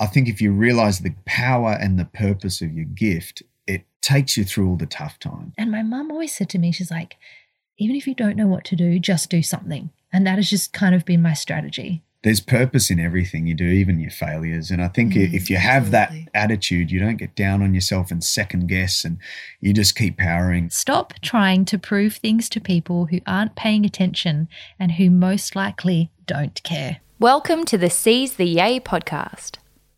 I think if you realize the power and the purpose of your gift, it takes you through all the tough times. And my mum always said to me, she's like, even if you don't know what to do, just do something. And that has just kind of been my strategy. There's purpose in everything you do, even your failures. And I think Mm, if you have that attitude, you don't get down on yourself and second guess and you just keep powering. Stop trying to prove things to people who aren't paying attention and who most likely don't care. Welcome to the Seize the Yay podcast.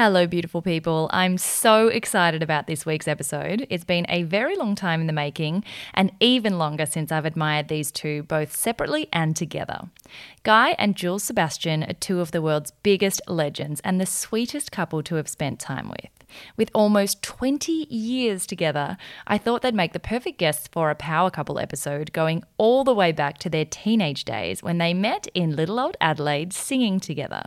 Hello, beautiful people. I'm so excited about this week's episode. It's been a very long time in the making, and even longer since I've admired these two both separately and together. Guy and Jules Sebastian are two of the world's biggest legends and the sweetest couple to have spent time with. With almost 20 years together, I thought they'd make the perfect guests for a power couple episode going all the way back to their teenage days when they met in little old Adelaide singing together.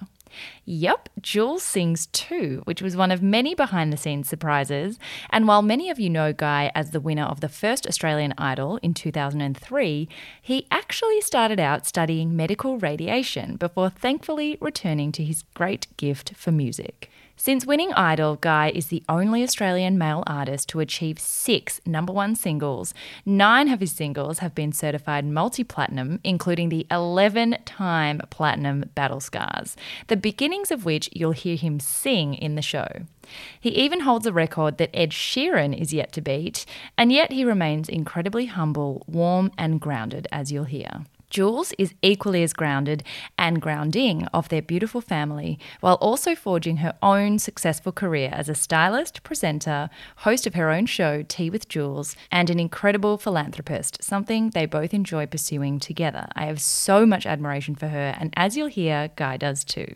Yep, Jules sings too, which was one of many behind the scenes surprises. And while many of you know Guy as the winner of the first Australian Idol in 2003, he actually started out studying medical radiation before thankfully returning to his great gift for music. Since winning Idol, Guy is the only Australian male artist to achieve six number one singles. Nine of his singles have been certified multi platinum, including the 11 time platinum Battle Scars, the beginnings of which you'll hear him sing in the show. He even holds a record that Ed Sheeran is yet to beat, and yet he remains incredibly humble, warm, and grounded, as you'll hear. Jules is equally as grounded and grounding of their beautiful family, while also forging her own successful career as a stylist, presenter, host of her own show, Tea with Jules, and an incredible philanthropist, something they both enjoy pursuing together. I have so much admiration for her, and as you'll hear, Guy does too.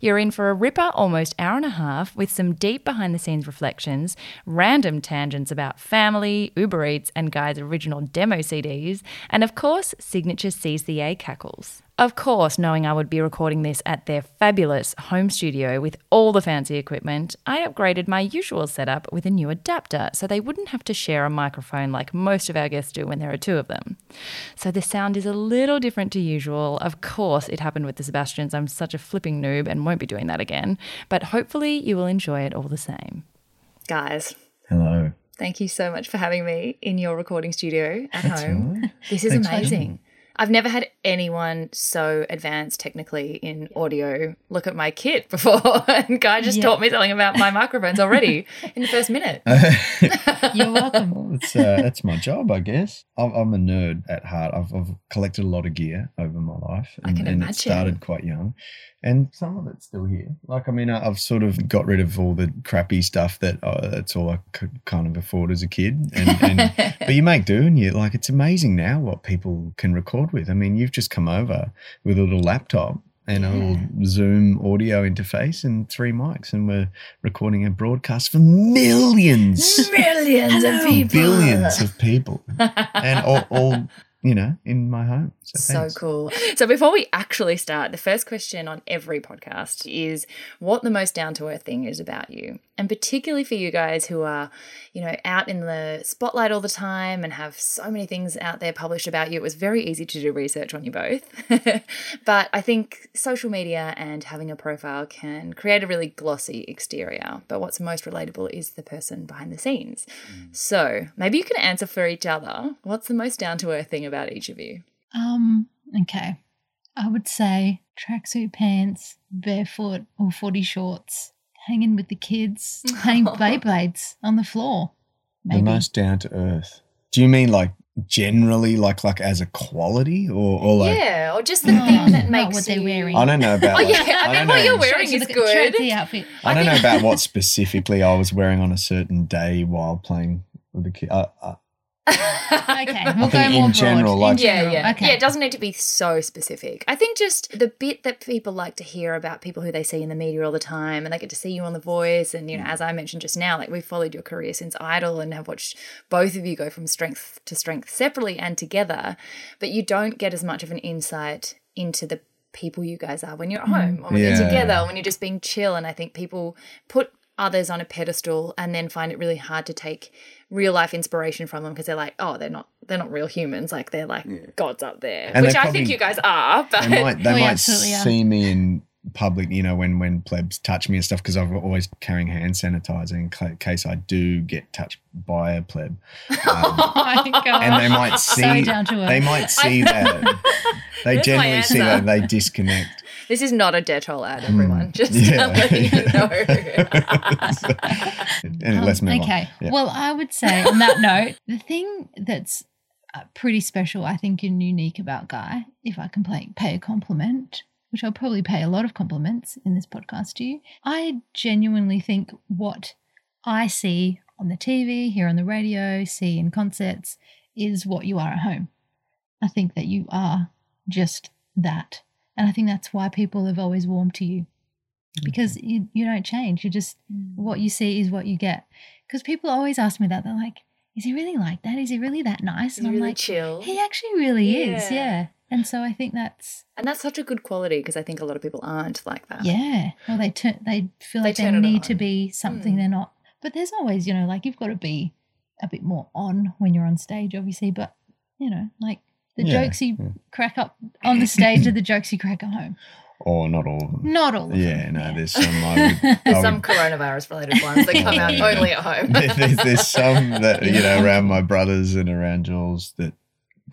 You're in for a ripper almost hour and a half with some deep behind the scenes reflections, random tangents about family, Uber Eats, and Guy's original demo CDs, and of course, signature Seize the Yay cackles. Of course, knowing I would be recording this at their fabulous home studio with all the fancy equipment, I upgraded my usual setup with a new adapter so they wouldn't have to share a microphone like most of our guests do when there are two of them. So the sound is a little different to usual. Of course, it happened with the Sebastians. I'm such a flipping noob and won't be doing that again, but hopefully you will enjoy it all the same. Guys, Hello. Thank you so much for having me in your recording studio at That's home. all right. This is Thanks for amazing. I've never had anyone so advanced technically in audio look at my kit before. and Guy just Yeah. taught me something about my microphones already in the first minute. You're welcome. Well, it's, uh, that's my job, I guess. I'm, I'm a nerd at heart. I've, I've collected a lot of gear over my life. I can and imagine. it started quite young. And some of it's still here. Like, I mean, I- I've sort of got rid of all the crappy stuff that uh, that's all I could kind of afford as a kid. And, and but you make do, and you like it's amazing now what people can record with. I mean, you've just come over with a little laptop and a little Zoom audio interface and three mics, and we're recording a broadcast for millions, Millions of people. billions of people, and all, all you know in my home. So, thanks. cool. So before we actually start, the first question on every podcast is what the most down to earth thing is about you. And particularly for you guys who are, you know, out in the spotlight all the time and have so many things out there published about you, it was very easy to do research on you both. but I think social media and having a profile can create a really glossy exterior. But what's most relatable is the person behind the scenes. Mm. So maybe you can answer for each other. What's the most down to earth thing about each of you? Um, okay. I would say tracksuit pants, barefoot or footy shorts, hanging with the kids, playing Beyblades on the floor. The most down to earth. Do you mean like generally like like as a quality or or like yeah, or just the No, thing that not makes what they're wearing. I don't know about. Oh like- yeah, I, I mean what know. you're wearing is the- good. The outfit. I don't know about what specifically I was wearing on a certain day while playing with the kid. I, I, Okay, we'll think go in more broad. general, in like- Yeah, general. yeah. Okay. Yeah, it doesn't need to be so specific. I think just the bit that people like to hear about people who they see in the media all the time and they get to see you on The Voice. And, you know, mm. as I mentioned just now, like we've followed your career since Idol and have watched both of you go from strength to strength separately and together. But you don't get as much of an insight into the people you guys are when you're at mm. home or when Yeah. you're together, when you're just being chill. And I think people put others on a pedestal and then find it really hard to take real life inspiration from them because they're like, oh, they're not they're not real humans. Like they're like gods up there, And which they I think you guys are. But they might they We might absolutely are. see me in public, you know, when when plebs touch me and stuff because I'm always carrying hand sanitizer in ca- case I do get touched by a pleb. Um, Oh my God. and they might see down to earth. they might see that they There's generally see answer. that they disconnect. This is not a Dettol ad, everyone. Just Hmm. Yeah. letting you know. and let's move okay. on. Yeah. Well, I would say on that note, the thing that's uh, pretty special, I think, and unique about Guy, if I can play, pay a compliment, which I'll probably pay a lot of compliments in this podcast to you, I genuinely think what I see on the TV, hear on the radio, see in concerts is what you are at home. I think that you are just that. And I think that's why people have always warmed to you because you, you don't change. You just, what you see is what you get. Because people always ask me that. They're like, is he really like that? Is he really that nice? And I'm really like, chill. he actually really is. Yeah. Yeah. And so I think that's, And that's such a good quality because I think a lot of people aren't like that. yeah. Well, they turn, they feel They like they, need to be something Mm. they're not. But there's always, you know, like you've got to be a bit more on when you're on stage, obviously. But, you know, like the Yeah, jokes you yeah. crack up on the stage are the jokes you crack at home. Or not all of them. Not all of Yeah, them. no, there's some I would, I There's would some coronavirus related ones that come out Yeah. only at home. There- there's, there's some that you know around my brothers and around Jules that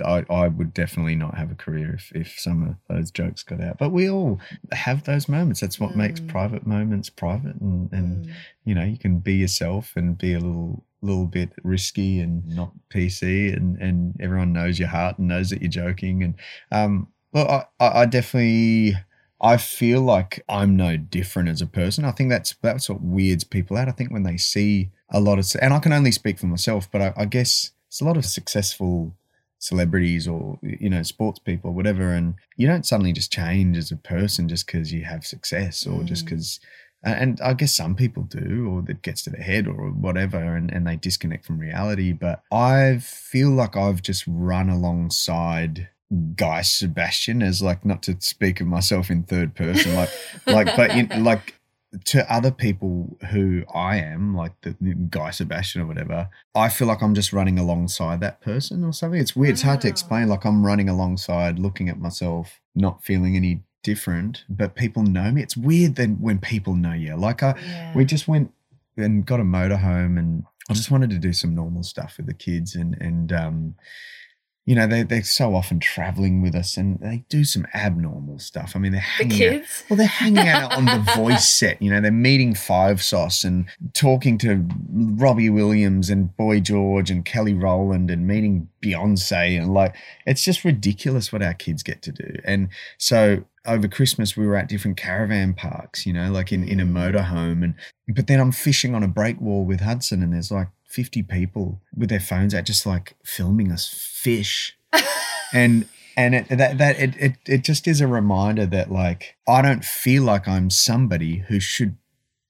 I, I would definitely not have a career if, if some of those jokes got out. But we all have those moments. That's what makes Mm. private moments private, and, and Mm. you know you can be yourself and be a little little bit risky and not PC, and and everyone knows your heart and knows that you're joking. And um, well, I, I definitely. I feel like I'm no different as a person. I think that's that's what weirds people out. I think when they see a lot of, and I can only speak for myself, but I, I guess it's a lot of successful celebrities or you know sports people, whatever, and you don't suddenly just change as a person just because you have success or just Mm. because. And I guess some people do, or that gets to their head, or whatever, and, and they disconnect from reality. But I feel like I've just run alongside Guy Sebastian as like not to speak of myself in third person, like like but in, like to other people who I am, like the Guy Sebastian or whatever, I feel like I'm just running alongside that person or something. It's weird. It's hard to ah. explain. Like I'm running alongside, looking at myself, not feeling any different, but people know me. It's weird then when people know you. Like I, Yeah. we just went and got a motorhome and I just wanted to do some normal stuff with the kids and and um you know they they're so often traveling with us and they do some abnormal stuff. I mean they're the hanging out kids. well, they're hanging out on the voice set. You know, they're meeting Five Sauce and talking to Robbie Williams and Boy George and Kelly Rowland and meeting Beyonce. And like, it's just ridiculous what our kids get to do. And so over Christmas, we were at different caravan parks, you know, like in, in a mm. motorhome. And, but then I'm fishing on a break wall with Hudson and there's like 50 people with their phones out just like filming us fish. and, and it, that that it, it it just is a reminder that like I don't feel like I'm somebody who should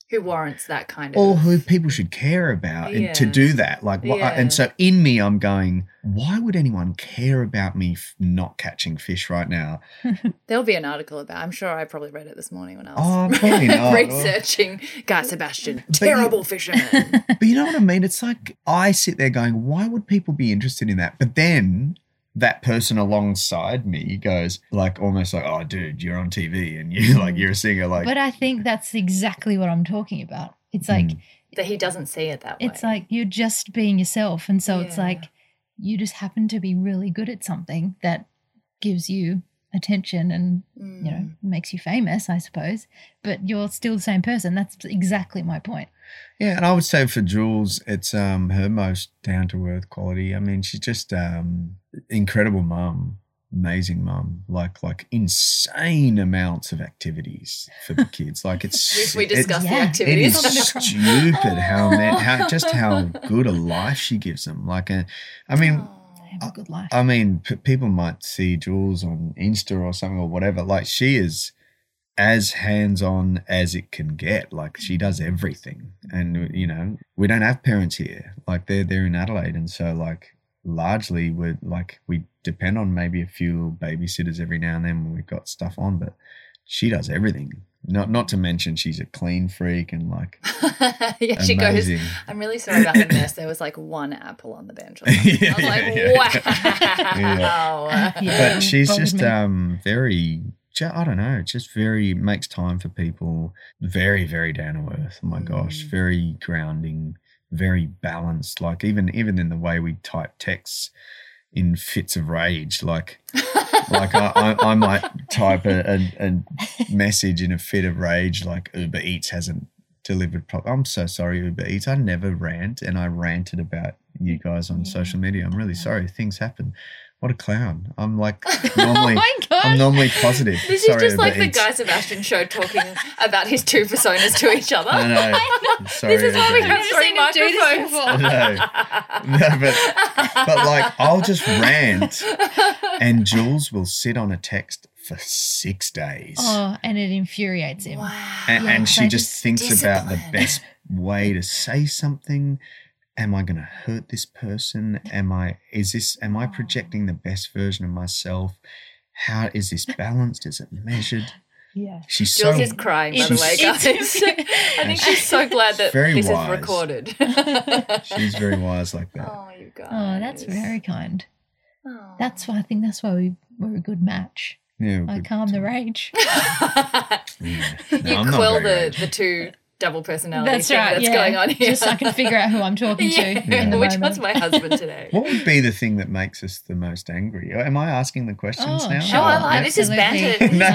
Who warrants that kind of or who people should care about and to do that like what, Yeah. and so in me I'm going why would anyone care about me f- not catching fish right now There'll be an article about. I'm sure I probably read it this morning when I Oh, was probably not. researching Guy Sebastian, But you- terrible fisherman. but you know what I mean it's like I sit there going why would people be interested in that but then that person alongside me goes like almost like oh dude you're on TV and you like you're a singer like But I think that's exactly what I'm talking about. It's like Mm. that he doesn't see it that way. it's like you're just being yourself, and so it's like you just happen to be really good at something that gives you attention and you know makes you famous, I suppose. But you're still the same person. That's exactly my point. Yeah, and I would say for Jules, it's um her most down to earth quality. I mean, she's just um incredible mum, amazing mum, like like insane amounts of activities for the kids. Like it's We, we it- discussed the yeah. activities is on the stupid how ma- how just how good a life she gives them. Like, a, I mean, oh, They have a good life. I mean, p- people might see Jules on Insta or something or whatever. Like she is as hands on as it can get. Like she does everything, and you know we don't have parents here. Like they're they're in Adelaide, and so like largely we're like we depend on maybe a few babysitters every now and then when we've got stuff on, but she does everything. Not not to mention she's a clean freak and like yeah, she goes. I'm really sorry about the mess. There was like one apple on the bench. Or something. I was like, Yeah, yeah, wow. Yeah. but she's bothered just me. um very I don't know, just very makes time for people. Very, very down to earth. Oh my gosh, Mm. very grounding, very balanced. Like even even in the way we type texts in fits of rage. Like like I, I, I might type a, a, a message in a fit of rage, like Uber Eats hasn't delivered. Pro- I'm so sorry, Uber Eats. I never rant, and I ranted about you guys on Yeah. social media. I'm really sorry. Things happen. What a clown. I'm like oh normally. my god! I'm normally positive. This Sorry, is just like the Eats. Guy Sebastian show talking about his two personas to each other. I know. Sorry, This is why we have Eats. three Never seen him do this microphones. I know. No, but but like I'll just rant, and Jules will sit on a text for six days. Oh, and it infuriates him. Wow. and, Yeah, and she just just thinks about the best way to say something am i going to hurt this person am i is this am i projecting the best version of myself how is this balanced is it measured Yeah. she's Jules so is crying, by the It's- way, guys. I think she's so glad that Very this wise. is recorded. she's very wise like that Oh, you oh, guys. Oh, that's very kind. Oh. That's why I think that's why we we're a good match. yeah I good calm the rage. yeah. No, you I'm not quill the, ragey. the two double personality That's thing right. that's yeah. going on here. Just so I can figure out who I'm talking to Yeah. Which moment. one's my husband today? what would be the thing that makes us the most angry am i asking the questions Oh, now sure. Oh, I like this is Absolutely. banter. This No,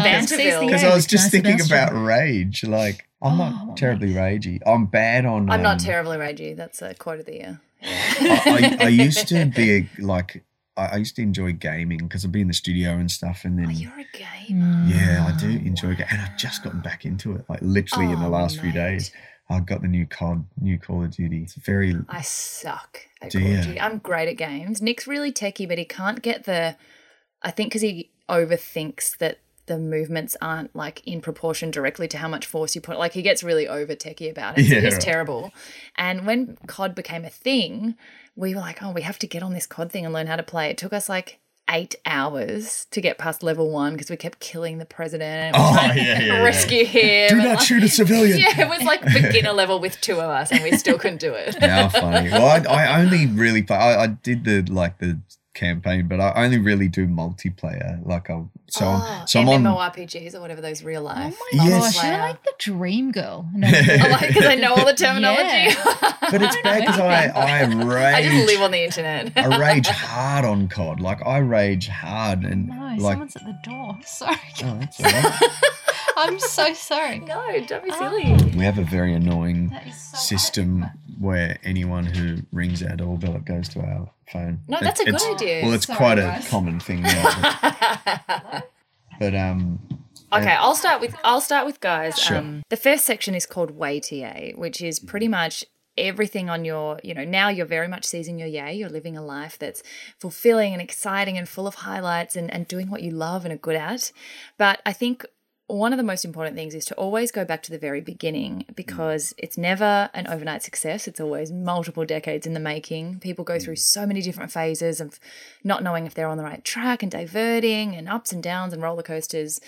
Banterville. because I was just nice thinking about rage. Like I'm Oh, not what terribly ragey. I'm bad on. I'm not um, terribly ragey. That's a quote of the year. I, I, I used to be a, like I, I used to enjoy gaming because I'd be in the studio and stuff, and then Oh, you're a gamer. Mm. yeah, I do enjoy it, and I've just gotten back into it. Like literally in the Oh, last few days, I got the new COD, new Call of Duty. It's very I suck at Do Call of? Duty. I'm great at games. Nick's really techie, but he can't get the. I think because he overthinks that the movements aren't like in proportion directly to how much force you put. Like he gets really over techie about it. So Yeah, he's right. terrible. And when COD became a thing, we were like, oh, we have to get on this COD thing and learn how to play. It took us like eight hours to get past level one because we kept killing the president and Oh, yeah, yeah, yeah. rescue him. do not like- shoot a civilian. Yeah, it was like beginner level with two of us, and we still couldn't do it. How funny. Well, I, I only really. I, I did the like the campaign, but I only really do multiplayer. Like I so oh, I'm so I'm ah, on. MMORPGs or whatever those real Oh life. my Yes. gosh, you're like the dream girl. No, I oh, like because I know all the terminology. Yeah. But it's bad because I I rage. I just live on the internet. I rage hard on COD. Like I rage hard and no, like. someone's at the door. Sorry. Oh, that's all right. I'm so sorry. no, don't be Oh. silly. we have a very annoying so system where anyone who rings our doorbell, it goes to our phone. No, It- that's a good idea. Well, it's quite a common thing now. But, but um, Okay, I'll start with I'll start with guys. Sure. Um, the first section is called Way TA, which is pretty much everything on your, you know, now you're very much seizing your yay. You're living a life that's fulfilling and exciting and full of highlights and, and doing what you love and are good at. But I think one of the most important things is to always go back to the very beginning mm. because it's never an overnight success. It's always multiple decades in the making. People go through mm. so many different phases of not knowing if they're on the right track and diverting and ups and downs and roller coasters.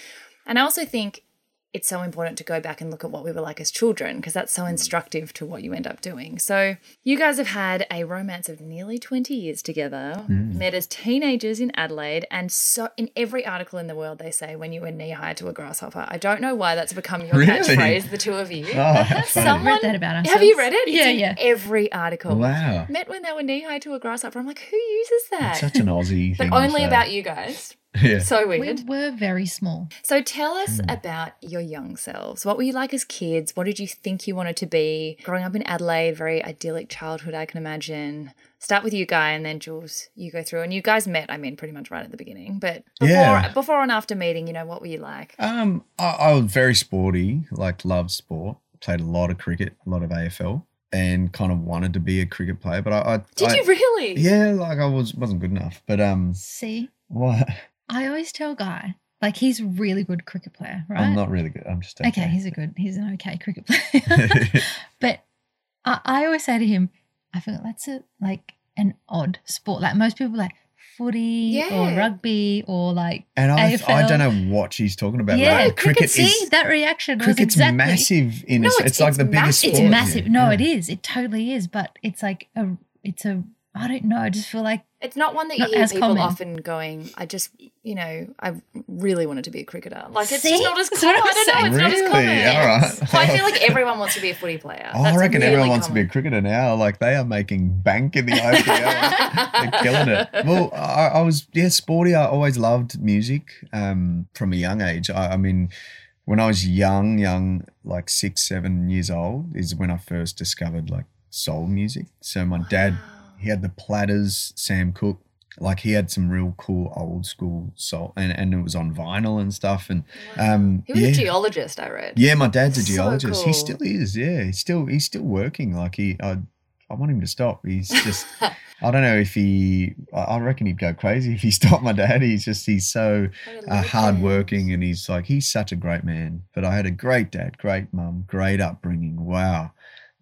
And I also think it's so important to go back and look at what we were like as children because that's so mm. instructive to what you end up doing. So, you guys have had a romance of nearly 20 years together, mm. met as teenagers in Adelaide, and so in every article in the world they say when you were knee high to a grasshopper. I don't know why that's become your Really? catchphrase, the two of you. oh, how funny. Someone- read that about ourselves. Have you read it? It's Yeah, in yeah. Every article. Wow. Met when they were knee high to a grasshopper. I'm like, who uses that? It's such an Aussie but thing. to only about you guys. Yeah. So weird. We were very small. So tell us Hmm. about your young selves. What were you like as kids? What did you think you wanted to be? Growing up in Adelaide, very idyllic childhood, I can imagine. Start with you, Guy, and then Jules, you go through. And you guys met, I mean, pretty much right at the beginning. But before, Yeah. before and after meeting, you know, what were you like? Um, I, I was very sporty, like loved sport. Played a lot of cricket, a lot of AFL, and kind of wanted to be a cricket player. But I, I Did I- you really? Yeah, like I was wasn't good enough. But um, See, what? I always tell Guy, like he's a really good cricket player, right? I'm not really good. I'm just okay. he's a good, he's an okay cricket player. but I, I always say to him, I feel that's a like an odd sport. Like most people like footy or rugby or like and I, I don't know what she's talking about. yeah, like, cricket see is that reaction was cricket's exactly massive in No, it's, it's- it's like it's the biggest massive. It's sport. massive. No, Yeah. it is. It totally is. But it's like a. It's a. I don't know. I just feel like It's not one that you hear people common. often going, I just, you know, I really wanted to be a cricketer. Like, it's See? just not as common. what I don't know. It's not as common. All right. So I feel like everyone wants to be a footy player. Oh, That's I reckon really everyone wants to be a cricketer now. Like they are making bank in the IPL. They're killing it. Well, I, I was yeah sporty. I always loved music um, from a young age. I, I mean, when I was young, young, like six, seven years old, is when I first discovered like soul music. So my dad, he had the Platters, Sam Cooke. Like he had some real cool old school soul, and, and it was on vinyl and stuff. And um, He was yeah. a geologist, I read. Yeah, my dad's a So geologist. cool. He still is. Yeah, he's still he's still working. Like he, I, I want him to stop. He's just. I don't know if he. I reckon he'd go crazy if he stopped my dad. He's just he's so uh, hardworking, and he's like he's such a great man. But I had a great dad, great mum, great upbringing. Wow,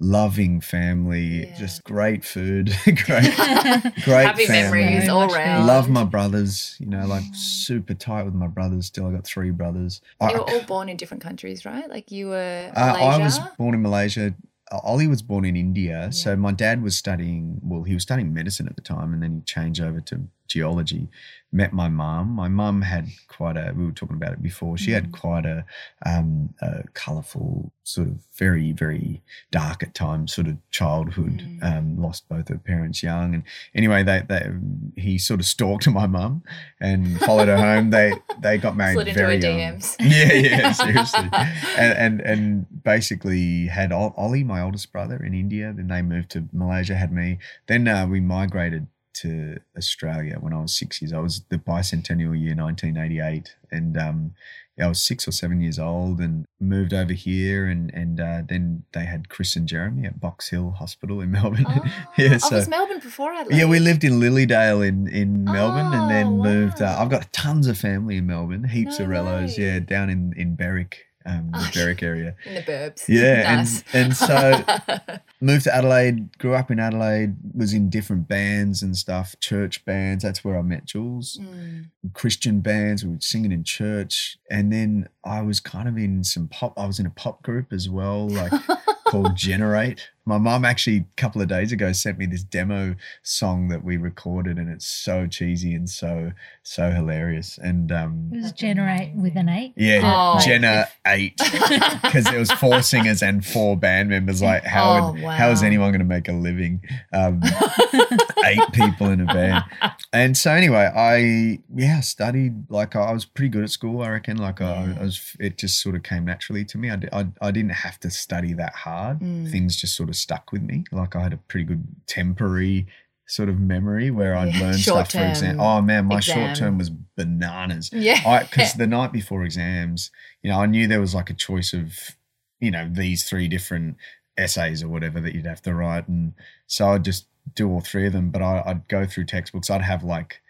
loving family, Yeah. just great food, great great Happy family. memories all much round. Love my brothers, you know, like super tight with my brothers. Still, I got three brothers. I- You were all born in different countries, right? Like you were Uh, I was born in Malaysia. Uh, Ollie was born in India. So my dad was studying, well, he was studying medicine at the time and then he changed over to geology. Met my mum. My mum had quite a, we were talking about it before, she had quite a, um, a colourful, sort of very, very dark at times sort of childhood. Mm. Um, lost both her parents young. And anyway, they, they he sort of stalked my mum and followed her home. They, they got married Slid into very her young. DMs. Yeah, yeah, seriously. and, and and basically had Ollie, my oldest brother, in India. Then they moved to Malaysia, had me. Then uh, we migrated to Australia when I was six years. I was the bicentennial year, 1988, and um, yeah, I was six or seven years old, and moved over here. And and uh, then they had Chris and Jeremy at Box Hill Hospital in Melbourne. Oh, yeah, oh, so. was Melbourne before Adelaide? Yeah, we lived in Lilydale in, in Melbourne and then Oh, moved. Uh. I've got tons of family in Melbourne, heaps No of rellos, way. yeah, down in, in Berwick, um, the Oh, Berwick area. in the burbs. Yeah, nice. and, and so moved to Adelaide, grew up in Adelaide, was in different bands and stuff, church bands. That's where I met Jules. Mm. Christian bands, we were singing in church. And then I was kind of in some pop, I was in a pop group as well, like called Generate. My mum actually a couple of days ago sent me this demo song that we recorded, and it's so cheesy and so so hilarious. And um, it was generate with an eight. yeah, Oh. Jenna eight because there was four singers and four band members. Like how Oh, would, how is anyone going to make a living? Um, eight people in a band. And so anyway, I yeah studied like I was pretty good at school. I reckon like I, Yeah. I was. It just sort of came naturally to me. I, I, I didn't have to study that hard. Mm. Things just sort of stuck with me. Like I had a pretty good temporary sort of memory where I'd Yeah, learn stuff for exam. Oh man, my exam. short term was bananas Yeah. because the night before exams, you know, I knew there was like a choice of, you know, these three different essays or whatever that you'd have to write, and so I'd just do all three of them. But I, I'd go through textbooks. I'd have like,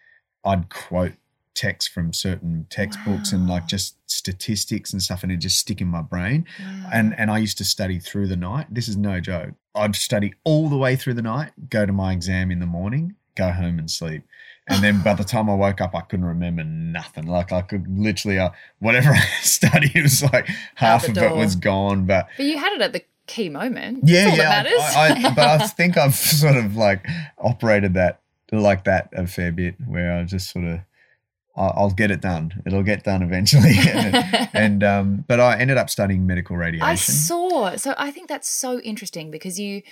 I'd quote text from certain textbooks and like just statistics and stuff, and it just stick in my brain. Wow. And and I used to study through the night. This is no joke. I'd study all the way through the night, go to my exam in the morning, go home and sleep. And then by the time I woke up, I couldn't remember nothing. Like I could literally, uh, whatever I studied, it was like half of it was gone. But but you had it at the key moment. yeah, yeah. that matters. I, I, but I think I've sort of like operated that like that a fair bit, where I just sort of, I'll, I'll get it done. It'll get done eventually. and, and um, but I ended up studying medical radiation. I saw. So I think that's so interesting because you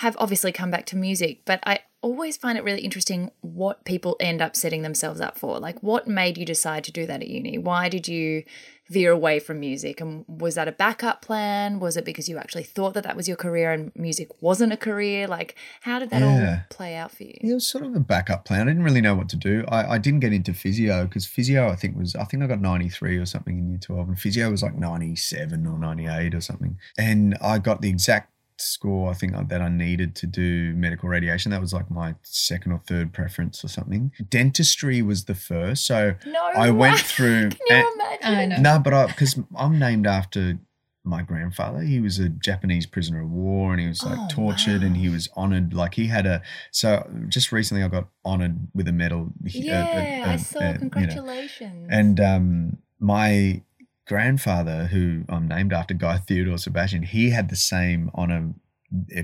have obviously come back to music, but I always find it really interesting what people end up setting themselves up for. Like, what made you decide to do that at uni? Why did you veer away from music? And was that a backup plan? Was it because you actually thought that that was your career and music wasn't a career? Like, how did that Yeah. all play out for you? It was sort of a backup plan. I didn't really know what to do. I, I didn't get into physio because physio, I think was I think I got ninety three or something in year twelve, and physio was like ninety seven or ninety eight or something. And I got the exact score I think that I needed to do medical radiation. That was like my second or third preference or something. Dentistry was the first, so No, I went through. Can you and- imagine? I know. no, but I because I'm named after my grandfather. He was a Japanese prisoner of war, and he was like Oh, tortured, and he was honored. Like he had a. So just recently, I got honored with a medal. he- uh, uh, Yeah, I uh, saw. uh, you know. Congratulations. And um, my grandfather, who I'm named after, Guy Theodore Sebastian, he had the same honor.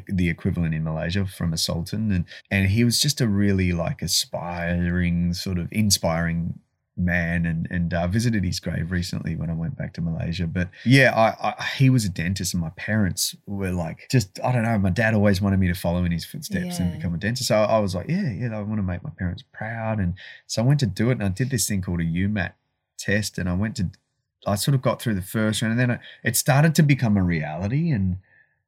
The equivalent in Malaysia from a sultan, and and he was just a really like aspiring, sort of inspiring man and and uh, visited his grave recently when I went back to Malaysia. But yeah, I, I he was a dentist, and my parents were like, just I don't know. My dad always wanted me to follow in his footsteps and become a dentist. So I was like, yeah, yeah, I want to make my parents proud. And so I went to do it, and I did this thing called a UMAT test, and I went to. I sort of got through the first round, and then it started to become a reality, and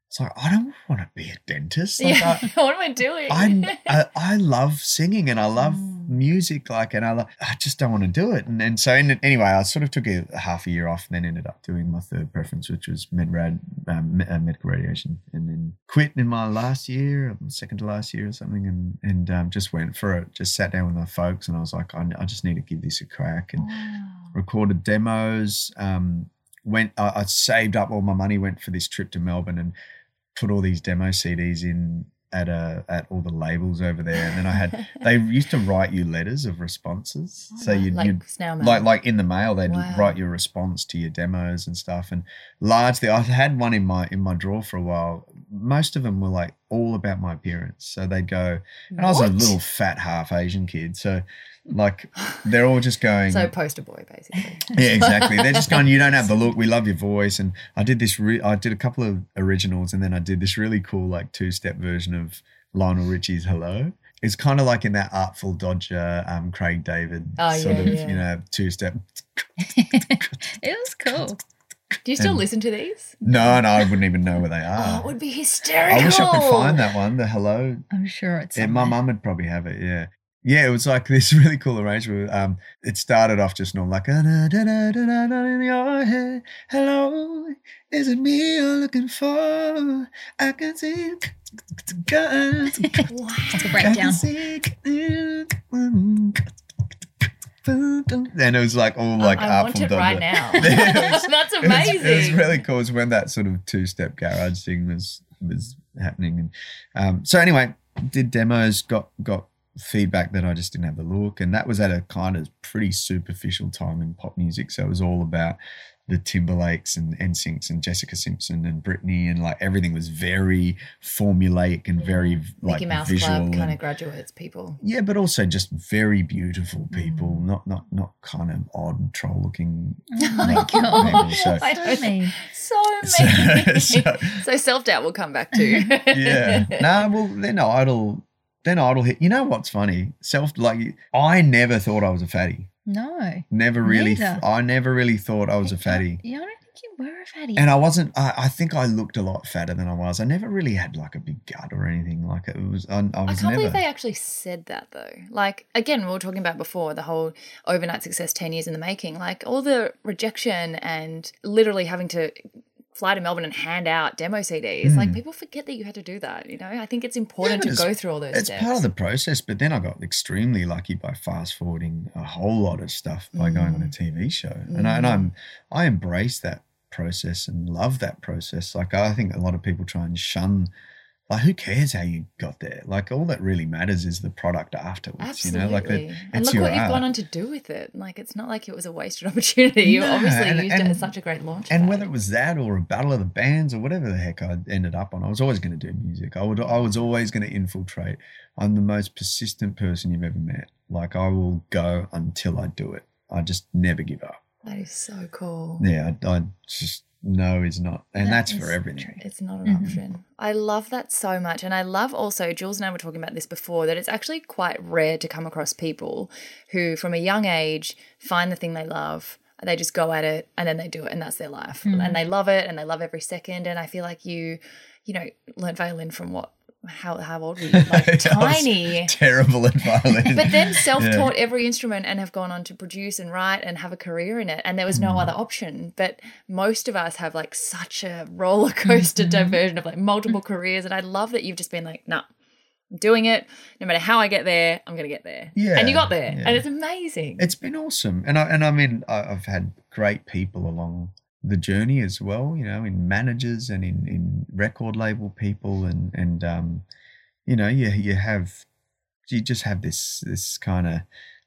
it's like I don't want to be a dentist. Like, yeah, I, what am I doing? I, I I love singing and I love Mm. music, like, and I lo- I just don't want to do it. And and so in, anyway, I sort of took a, a half a year off, and then ended up doing my third preference, which was med um, uh, medical radiation, and then quit in my last year, um, second to last year or something, and and um, just went for it. Just sat down with my folks, and I was like, I, I just need to give this a crack, and Wow. Recorded demos. Um, went, I, I saved up all my money, went for this trip to Melbourne, and put all these demo CDs in at a at all the labels over there. And then I had they used to write you letters of responses, so you'd, like you'd like like in the mail they'd Wow. write your response to your demos and stuff. And largely, I had one in my in my drawer for a while. Most of them were like all about my appearance, so they'd go. And I was a little fat half Asian kid, so like they're all just going. so poster boy basically. Yeah, exactly. They're just going. You don't have the look. We love your voice. And I did this. Re- I did a couple of originals, and then I did this really cool like two step version of Lionel Richie's "Hello." It's kind of like in that Artful Dodger, um, Craig David Oh, sort yeah, of, yeah. you know, two step. it was cool. Do you still And- listen to these? No, no, I wouldn't even know where they Oh, are. it would be hysterical. I wish I could find that one. The "Hello." I'm sure it's. Yeah, my mum would probably have it. Yeah. Yeah, it was like this really cool arrangement. Um, it started off just normal, like "Da, da, da, da, da, da, in your head. Hello, is it me you're looking for? I can see. It's a I breakdown. see. And it was like all like I want Artful it right now. Was- That's it was- amazing. It was, really cool. It was when that sort of two step garage thing was was happening, and um, so anyway, did demos, got got feedback that I just didn't have the look, and that was at a kind of pretty superficial time in pop music. So it was all about the Timberlakes and NSYNCs and Jessica Simpson and Britney, and like everything was very formulaic and very like Mickey Mouse visual Club kind and- of graduates people. yeah, but also just very beautiful people, Mm. not not not kind of odd troll looking. Oh my like, god. people, so- I So don't- mean. So So- many. so- So, self doubt will come back too. yeah. Nah, well, then idol, then idol hit. You know what's funny? Self like I never thought I was a fatty. No. Never really. Neither. I never really thought I was a fatty. Yeah, I don't think you were a fatty. And I wasn't. I, I think I looked a lot fatter than I was. I never really had like a big gut or anything. Like it was. I, I I was can't never. believe they actually said that though. Like again, we were talking about before the whole overnight success ten years in the making. Like all the rejection and literally having to fly to Melbourne and hand out demo CDs. Like hmm. people forget that you had to do that. You know, I think it's important but to it's- go through all those it's steps. part of the process, but then I got extremely lucky by fast forwarding a whole lot of stuff by going on a mm. TV show, and I, and I'm mm. I embrace that process and love that process. Like I think a lot of people try and shun. Like who cares how you got there? Like all that really matters is the product afterwards. Absolutely. You know, like that. and look what you've gone on to do with it. Like it's not like it was a wasted opportunity. You No, obviously and- used it and- as such a great launch. and pad. whether it was that or a battle of the bands or whatever the heck I ended up on, I was always going to do music. I would, I was always going to infiltrate. I'm the most persistent person you've ever met. Like I will go until I do it. I just never give up. that is so cool. Yeah, I, I just no is not, and That that's for everything. It's not an Mhm. option. I love that so much. And I love also, Jules and I were talking about this before, that it's actually quite rare to come across people who, from a young age, find the thing they love. They just go at it and then they do it, and that's their life. Mm. And they love it and they love every second. And I feel like you, you know, learnt violin from what? How, how old were you? Like tiny. Terrible at violin. But then self-taught every instrument and have gone on to produce and write and have a career in it. And there was no mm. other option. But most of us have like such a roller coaster mm-hmm. diversion of like multiple careers. And I love that you've just been like, nah, I'm doing it. No matter how I get there, I'm gonna get there. Yeah, And you got there. yeah. And it's amazing. It's been awesome, and I and I mean I've had great people along the journey as well. You know, in managers and in in record label people, and and um, you know, you you have you just have this this kind of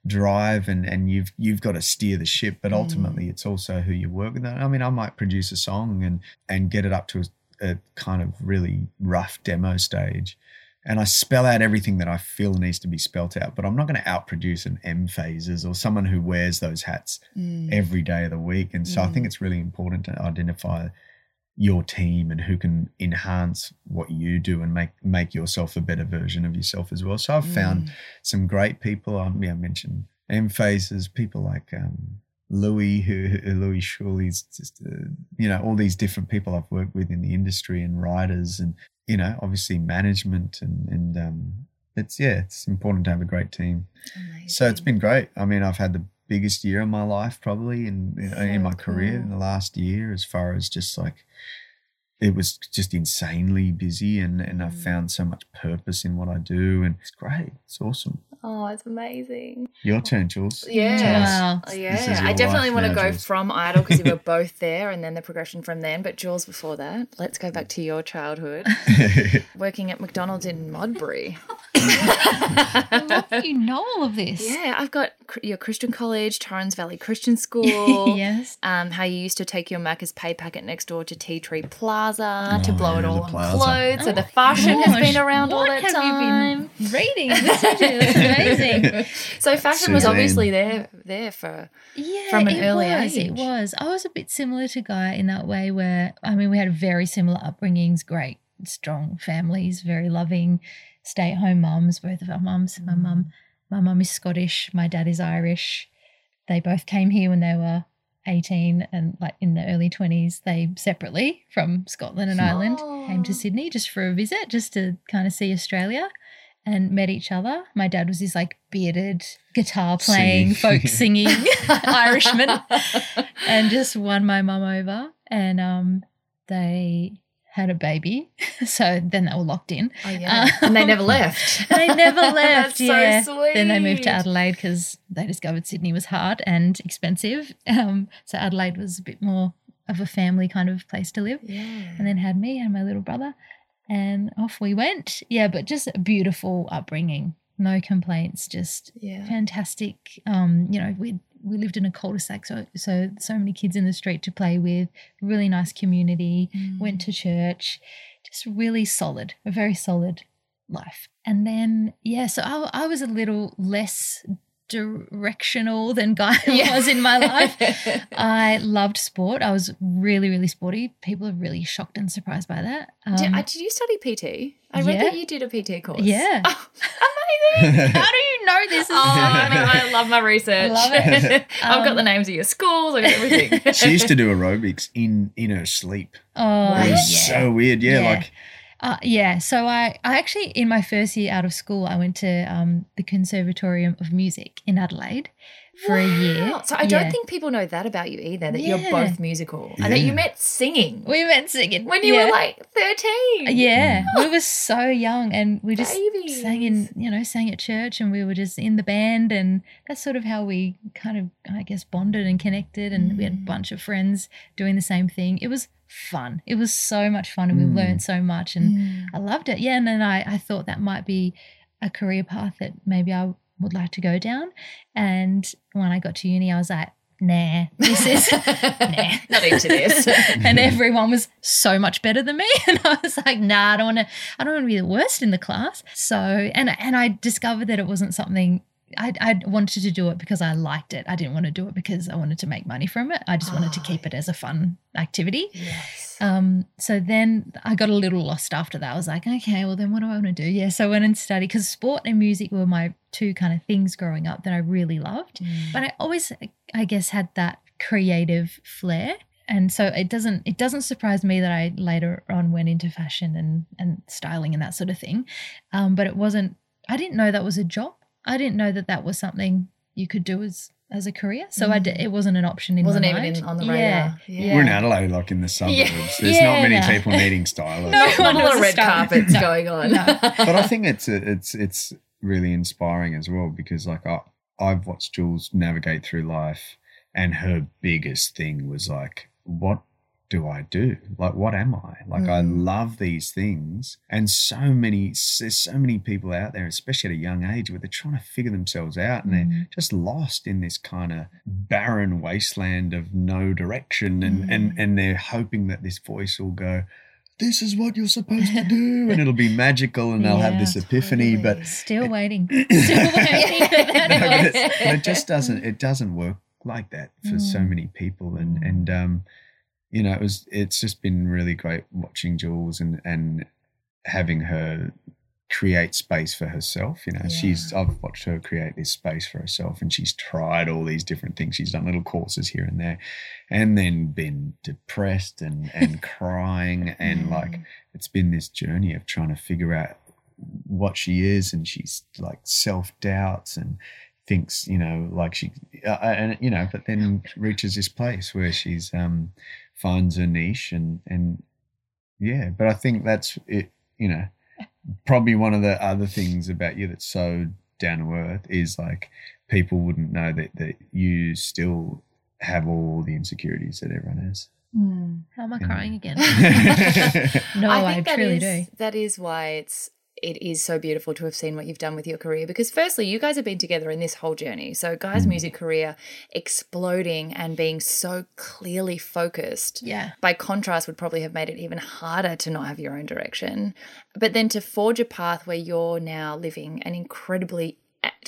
drive and and you've you've got to steer the ship but Mm. ultimately it's also who you work with i mean i might produce a song and and get it up to a, a kind of really rough demo stage and I spell out everything that I feel needs to be spelt out, but I'm not going to outproduce an M-Phazes or someone who wears those hats Mm. every day of the week. And so I think it's really important to identify your team and who can enhance what you do and make make yourself a better version of yourself as well. So I've found some great people. I, yeah, I mentioned M-Phazes, people like um, Louis, who, Louis Schoorl's just uh, you know all these different people I've worked with in the industry and writers and you know obviously management and and um, it's yeah it's important to have a great team. Amazing. So it's been great. I mean, I've had the biggest year of my life probably in in, So in my career in the last year, as far as just like it was just insanely busy, and and Mm. found so much purpose in what I do, and it's great. It's awesome. Oh, it's amazing. Your turn, Jules. Yeah. Tell us. Wow. Oh, This yeah, I definitely want to go Jules. from Idol because you were both there and then the progression from then. But Jules, before that, let's go back to your childhood working at McDonald's in Modbury. I love you know all of this. Yeah, I've got your Christian college, Torrens Valley Christian School. yes. Um, how you used to take your Macca's pay packet next door to Tea Tree Plaza to Oh, blow it all on plaza. clothes. So Oh the my fashion has been around all that have time. You been reading, listening to. That's amazing. So fashion was obviously there there for Yeah, From an it early was. It was. I was a bit similar to Guy in that way, where I mean, we had very similar upbringings, great, strong families, very loving, stay-at-home mums. Both of our mums. My mm. mum, my mum is Scottish. My dad is Irish. They both came here when they were. 18 and like in the early 20s they separately from Scotland and Ireland came to Sydney just for a visit just to kind of see Australia and met each other my dad was this like bearded guitar playing Singing. folk singing Irishman and just won my mum over and um they had a baby so then they were locked in oh yeah, and they never Um, left. they never left That's yeah so sweet. then they moved to Adelaide because they discovered Sydney was hard and expensive um so Adelaide was a bit more of a family kind of place to live Yeah. and then had me and my little brother and off we went. Yeah but just a beautiful upbringing. No complaints just yeah. fantastic. Um you know we we lived in a cul-de-sac so so so many kids in the street to play with. Really nice community. Mm. went to church. Just really solid a very solid life. And then yeah so i, I was a little less directional than guy Yeah. was in my life I loved sport. I was really, really sporty. People are really shocked and surprised by that. did, Um, uh, did you study PT? I read yeah. that you did a PT course. Yeah. Oh, amazing. how do you know this? Oh, I, know, I love my research. Love it. I've got Um, the names of your schools. I've got everything. she used to do aerobics in in her sleep. oh, It was yeah. so weird. Yeah, Yeah. like Uh, yeah. So I, I actually, in my first year out of school, I went to um, the Conservatorium of Music in Adelaide for a year. So I don't Yeah. think people know that about you either. That Yeah. you're both musical and that you met singing we met singing when you yeah. were like thirteen. Yeah, we were so young, and we just Babies. sang in, you know, sang at church, and we were just in the band, and that's sort of how we kind of, I guess, bonded and connected, and we had a Mm. bunch of friends doing the same thing. It was fun. It was so much fun, and we Mm. learned so much, and Mm. I loved it. Yeah, and then I, I thought that might be a career path that maybe I would like to go down. And when I got to uni, I was like, nah, this is nah. Not into this. and everyone was so much better than me. And I was like, nah, I don't want to, I don't want to be the worst in the class. So, and and I discovered that it wasn't something I, I wanted to do it because I liked it. I didn't want to do it because I wanted to make money from it. I just wanted to Ah. keep it as a fun activity. Yes. Um, so then I got a little lost after that. I was like, okay, well then what do I want to do? Yeah, so I went and studied because sport and music were my two kind of things growing up that I really loved. Mm. But I always, I guess, had that creative flair. And so it doesn't it doesn't surprise me that I later on went into fashion and and styling and that sort of thing. Um, but it wasn't. I didn't know that was a job. I didn't know that that was something you could do as as a career. So I d- mm. it wasn't an option in Wasn't my even mind. in, on the Yeah. radar. Yeah. We're in Adelaide, like in the suburbs. There's Yeah, not many no. people needing stylists. No. Not a lot of red carpets No. going on. No. but I think it's it's it's really inspiring as well because like I, I've watched Jules navigate through life, and her biggest thing was like, what do I do? Like, what am I? Like, I Mm. love these things, and so many there's so many people out there, especially at a young age, where they're trying to figure themselves out and they're Mm. just lost in this kind of barren wasteland of no direction, and and Mm. and they're hoping that this voice will go. This is what you're supposed to do, and it'll be magical, and they'll have this epiphany. totally. But Still waiting. Still waiting for that no, but, it, but it just doesn't it doesn't work like that for so Mm. many people and and um you know it was it's just been really great watching Jules and and having her create space for herself you know. She's I've watched her create this space for herself and she's tried all these different things. She's done little courses here and there and then been depressed and and crying and like Mm. it's been this journey of trying to figure out what she is and she's like self-doubts and thinks you know like she uh, and you know but then reaches this place where she's um finds a niche and and yeah but i think that's it you know probably one of the other things about you that's so down to earth is like people wouldn't know that that you still have all the insecurities that everyone has Mm. How am I Yeah. crying again? no, I, think that truly is- do. That is why it's it is so beautiful to have seen what you've done with your career because firstly you guys have been together in this whole journey so guys Mm. music career exploding and being so clearly focused Yeah. by contrast would probably have made it even harder to not have your own direction but then to forge a path where you're now living an incredibly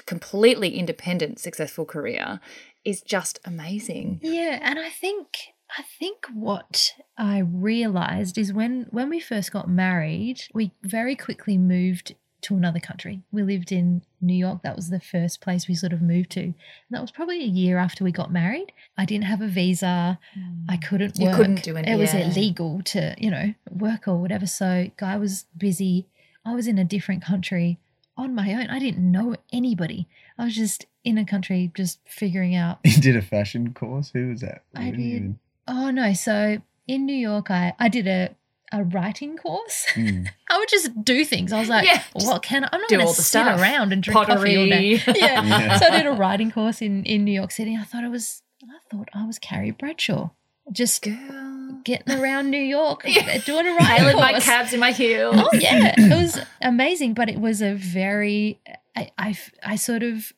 completely independent successful career is just amazing Yeah, and I think I think what I realized is when when we first got married, we very quickly moved to another country. We lived in New York. That was the first place we sort of moved to. And that was probably a year after we got married. I didn't have a visa. Mm. I couldn't work. You work. couldn't do any- It was yeah. illegal to, you know, work or whatever. So guy was busy. I was in a different country on my own. I didn't know anybody. I was just in a country just figuring out you did a fashion course who was that I did you did. Oh no! So in New York, I I did a a writing course. Mm. I would just do things. I was like, Yeah, just "What can I? I'm not going to the sit stuff. around and drink coffee all day." Yeah. Yeah. So I did a writing course in in New York City. I thought it was. I thought I was Carrie Bradshaw, just girl getting around New York, Yeah. doing a writing course, Hailing my cabs in my heels. Oh yeah, it was amazing, but it was a very I I, I sort of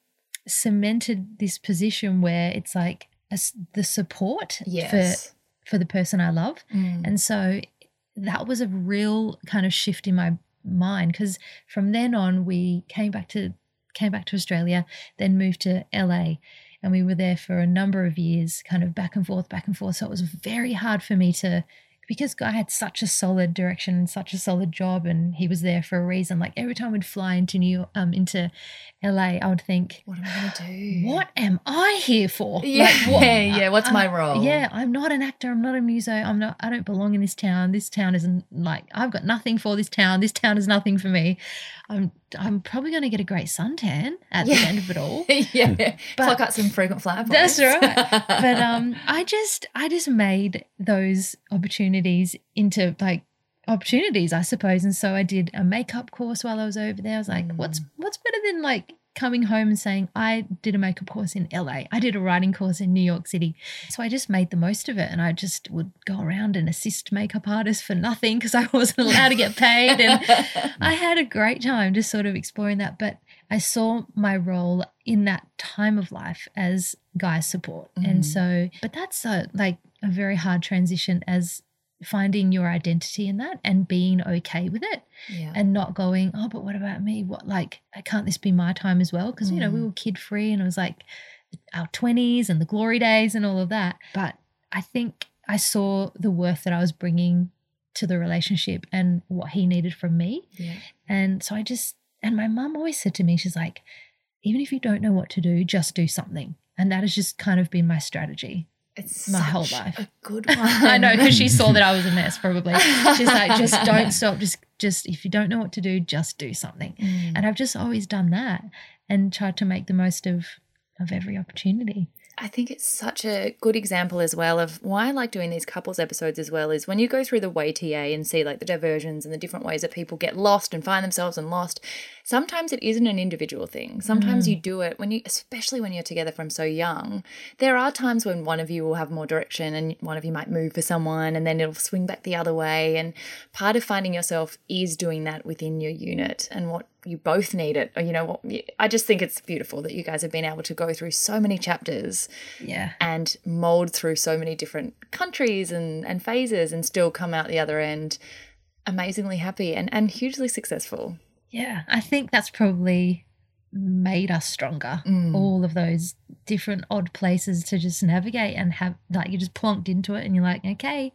cemented this position where it's like a the support for Yes. for the person I love. Mm. And so that was a real kind of shift in my mind because from then on we came back to came back to Australia, then moved to LA and we were there for a number of years, kind of back and forth, back and forth. So it was very hard for me to because I had such a solid direction such a solid job and he was there for a reason. Like every time we'd fly into New um into LA, I would think, What am I going to do? what am I here for? Yeah, Like, what- yeah. What's I- my role? yeah, I'm not an actor. I'm not a muso. I'm not. I don't belong in this town. This town isn't like I've got nothing for this town. This town is nothing for me. I'm. I'm probably going to get a great suntan at the end of it all. yeah. But- Pluck out some frequent flyer That's right. But um, I just I just made those opportunities into like opportunities, I suppose. And so I did a makeup course while I was over there. I was like, Mm. what's what's better than like coming home and saying I did a makeup course in LA. I did a writing course in New York City. So I just made the most of it and I just would go around and assist makeup artists for nothing because I wasn't allowed to get paid and I had a great time just sort of exploring that. But I saw my role in that time of life as guy support. Mhm. And so, but that's a, like a very hard transition as finding your identity in that and being okay with it Yeah. and not going, oh, but what about me? What like can't this be my time as well? Because you know we Mm. were kid free and it was like our twenties and the glory days and all of that. But I think I saw the worth that I was bringing to the relationship and what he needed from me. yeah. And so I just and my mum always said to me, she's like, even if you don't know what to do, just do something. And that has just kind of been my strategy. It's My whole life. A good one. I know because she saw that I was a mess. Probably she's like, just don't stop. Just just if you don't know what to do, just do something. Mm. And I've just always done that and tried to make the most of of every opportunity. I think it's such a good example as well of why I like doing these couples episodes as well is when you go through the way TA and see like the diversions and the different ways that people get lost and find themselves and lost. Sometimes it isn't an individual thing. Sometimes you mm. do it when you, especially when you're together from so young. There are times when one of you will have more direction and one of you might move for someone and then it'll swing back the other way. And part of finding yourself is doing that within your unit and what you both need it. Or, you know what? I just think it's beautiful that you guys have been able to go through so many chapters Yeah. and mold through so many different countries and, and phases and still come out the other end amazingly happy and, and hugely successful. Yeah. I think that's probably made us stronger. Mm. All of those different odd places to just navigate and have like you just plonked into it and you're like, okay,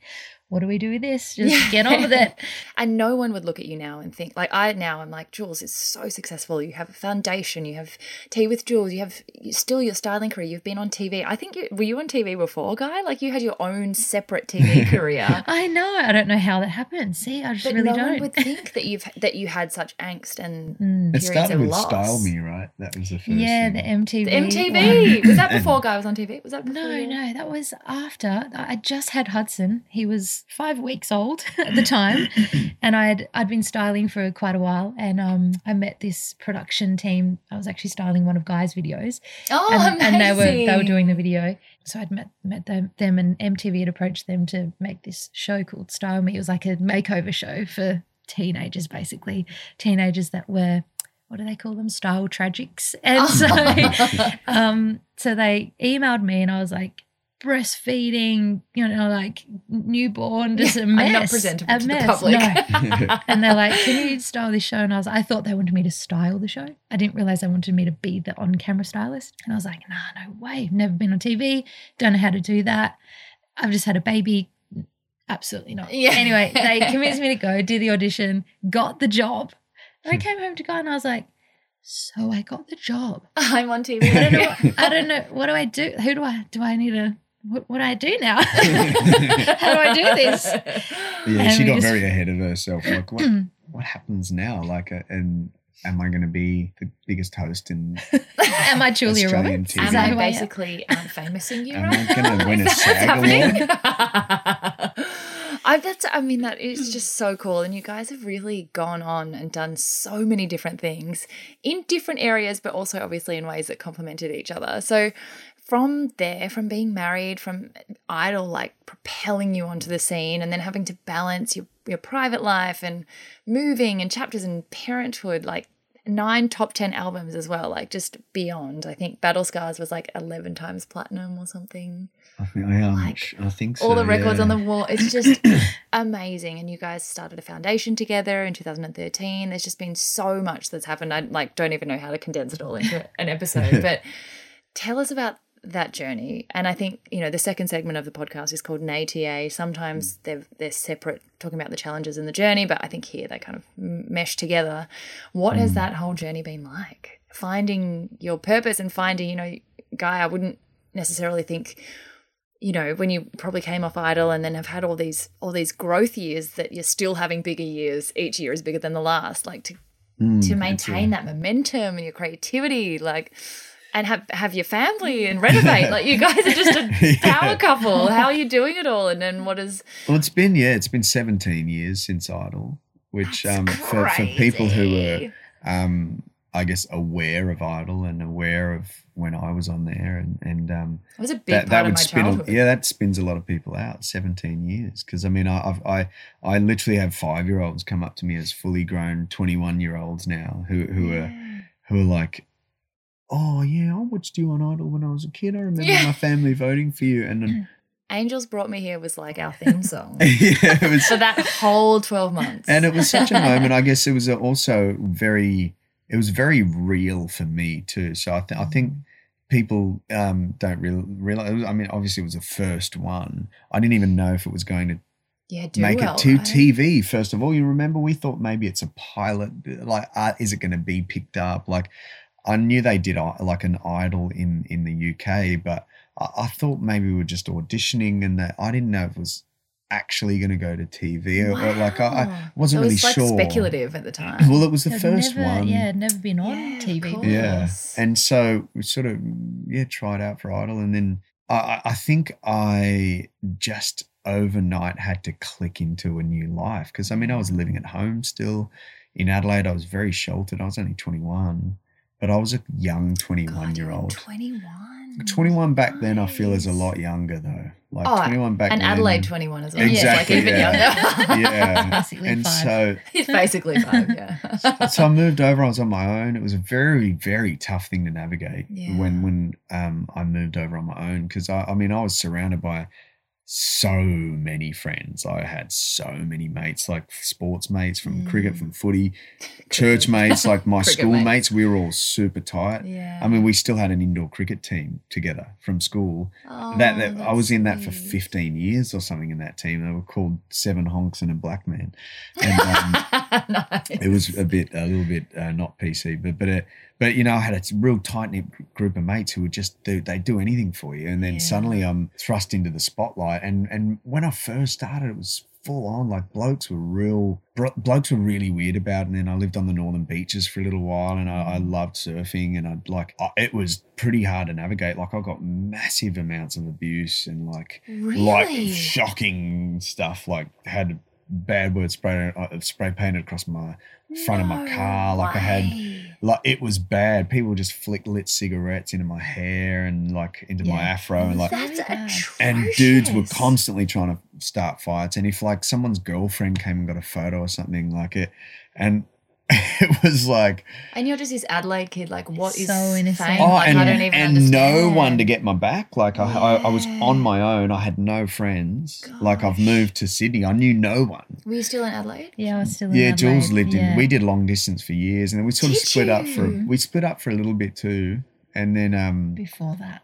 what do we do with this? Just get on with it. And no one would look at you now and think, like, I now I'm like, Jules is so successful. You have a foundation, you have Tea with Jules, you have still your styling career, you've been on TV. I think you were you on TV before, Guy? Like, you had your own separate TV career. I know. I don't know how that happened. See, I just But really no don't. one would think that you've that you had such angst and Mm. It started of with loss. Style Me, right? That was the first. Yeah, the. MTV. The one. MTV was that before Guy was on TV? Was that before No, no, that was after. I just had Hudson. He was five weeks old at the time, and I'd I'd been styling for quite a while. And um, I met this production team. I was actually styling one of Guy's videos, Oh, and, and they were they were doing the video. So I'd met met them, them, and MTV had approached them to make this show called Style Me. It was like a makeover show for teenagers, basically teenagers that were. What do they call them? Style tragics. And so um, so they emailed me and I was like, breastfeeding, you know, like newborn, just a I'm mess. not presentable a to the public. No. And they're like, can you style this show? And I was I thought they wanted me to style the show. I didn't realize they wanted me to be the on camera stylist. And I was like, nah, no way. Never been on TV. Don't know how to do that. I've just had a baby. Absolutely not. Yeah. Anyway, they convinced me to go, do the audition, got the job. And I hmm. came home to Guy and I was like, so I got the job. I'm on TV. I don't know. What, I don't know. What do I do? Who do I? Do I need to? What, what do I do now? How do I do this? Yeah, And she got just- very ahead of herself. Like, what, what happens now? Like, uh, and am I going to be the biggest host in? Am I Julia Australian Roberts? TV. Am I who am? basically um, famous in you? Am I gonna win a Is that SAG what's happening? I that's I mean that is just so cool and you guys have really gone on and done so many different things in different areas but also obviously in ways that complemented each other. So from there from being married from idol like propelling you onto the scene and then having to balance your your private life and moving and chapters and parenthood like nine top 10 albums as well like just beyond i think battle scars was like 11 times platinum or something I think I. Um, like, I think so. all the records yeah. on the wall it's just amazing and you guys started a foundation together in 2013 there's just been so much that's happened i like don't even know how to condense it all into an episode but tell us about that journey. And i think you know the second segment of the podcast is called nata sometimes they're they're separate talking about the challenges and the journey but i think here they kind of mesh together. What has that whole journey been like? Finding your purpose and finding you know guy i wouldn't necessarily think you know when you probably came off idol and then have had all these all these growth years that you're still having bigger years each year is bigger than the last like to Mm, to maintain that momentum and your creativity like and have have your family and renovate. Like you guys are just a Yeah. power couple. How are you doing it all? And then what is Well, it's been yeah, it's been 17 years since Idol, which That's um for, for people who were um I guess aware of Idol and aware of when I was on there and and um it was a big that that would spin a, yeah that spins a lot of people out 17 years. Because I mean I I've, I I literally have five year olds come up to me as fully grown 21 year olds now who who are who are like oh yeah I watched you on Idol when I was a kid I remember Yeah. my family voting for you and then Angels Brought Me Here was like our theme song yeah, was for that whole 12 months. and it was such a moment. I guess it was also very, it was very real for me too. So I, th- I think people um, don't really realize. I mean, obviously, it was the first one. I didn't even know if it was going to yeah, do make well, it to right? TV. First of all, you remember we thought maybe it's a pilot. Like, uh, is it going to be picked up? Like, I knew they did uh, like an idol in in the UK, but I, I thought maybe we were just auditioning, and that I didn't know if it was actually going to go to TV or, or like I, I wasn't it really like sure. speculative at the time. Well, it was the Had first never, one. Yeah, had never been on Yeah, TV. course. Yeah. And so we sort of yeah tried out for Idol, and then I, I I think I just overnight had to click into a new life because I mean I was living at home still in Adelaide. I was very sheltered. I was only twenty one, but I was a young 21 God, year old. 21. 21 back then, I feel is a lot younger though. Like Oh, 21 back And then. And Adelaide 21 as well. Exactly, It's like even yeah. younger. Yeah. Basically and five. so It's basically five, yeah. so I moved over. I was on my own. It was a very, very tough thing to navigate Yeah. when when um, I moved over on my own because I, I mean I was surrounded by so many friends. I had so many mates, like sports mates from cricket, Mm. from footy, church mates, like my Cricket school mates. mates. We were all super tight. yeah. I mean, we still had an indoor cricket team together from school. Oh, that, that I was in that for 15 years or something in that team. They were called Seven Honks and a Black Man. And um, nice. it was a bit a little bit uh, not PC, but but uh, but you know I had a real tight knit group of mates who would just do they do anything for you, and then Yeah. suddenly I'm thrust into the spotlight. And and when I first started, it was full on like blokes were real bro- blokes were really weird about it. and then i lived on the northern beaches for a little while and i, I Mm. loved surfing and i'd like I, it was pretty hard to navigate like i got massive amounts of abuse and like really? like shocking stuff like had bad words sprayed uh, spray painted across my front of my car like i had like it was bad. People just flick lit cigarettes into my hair and like into my afro and like That's Really atrocious. and dudes were constantly trying to start fights. And if like someone's girlfriend came and got a photo or something like it and it was like And you're just this Adelaide kid, like, what is So innocent. fame? oh like, and, I don't even and understand. no one to get my back like I, I, I was on my own i had no friends like i've moved to sydney i knew no one Were you still in Adelaide? Yeah, I was still in yeah jules Adelaide, lived in we did long distance for years and then we sort of Did split up for you? we split up for a little bit too and then um before that.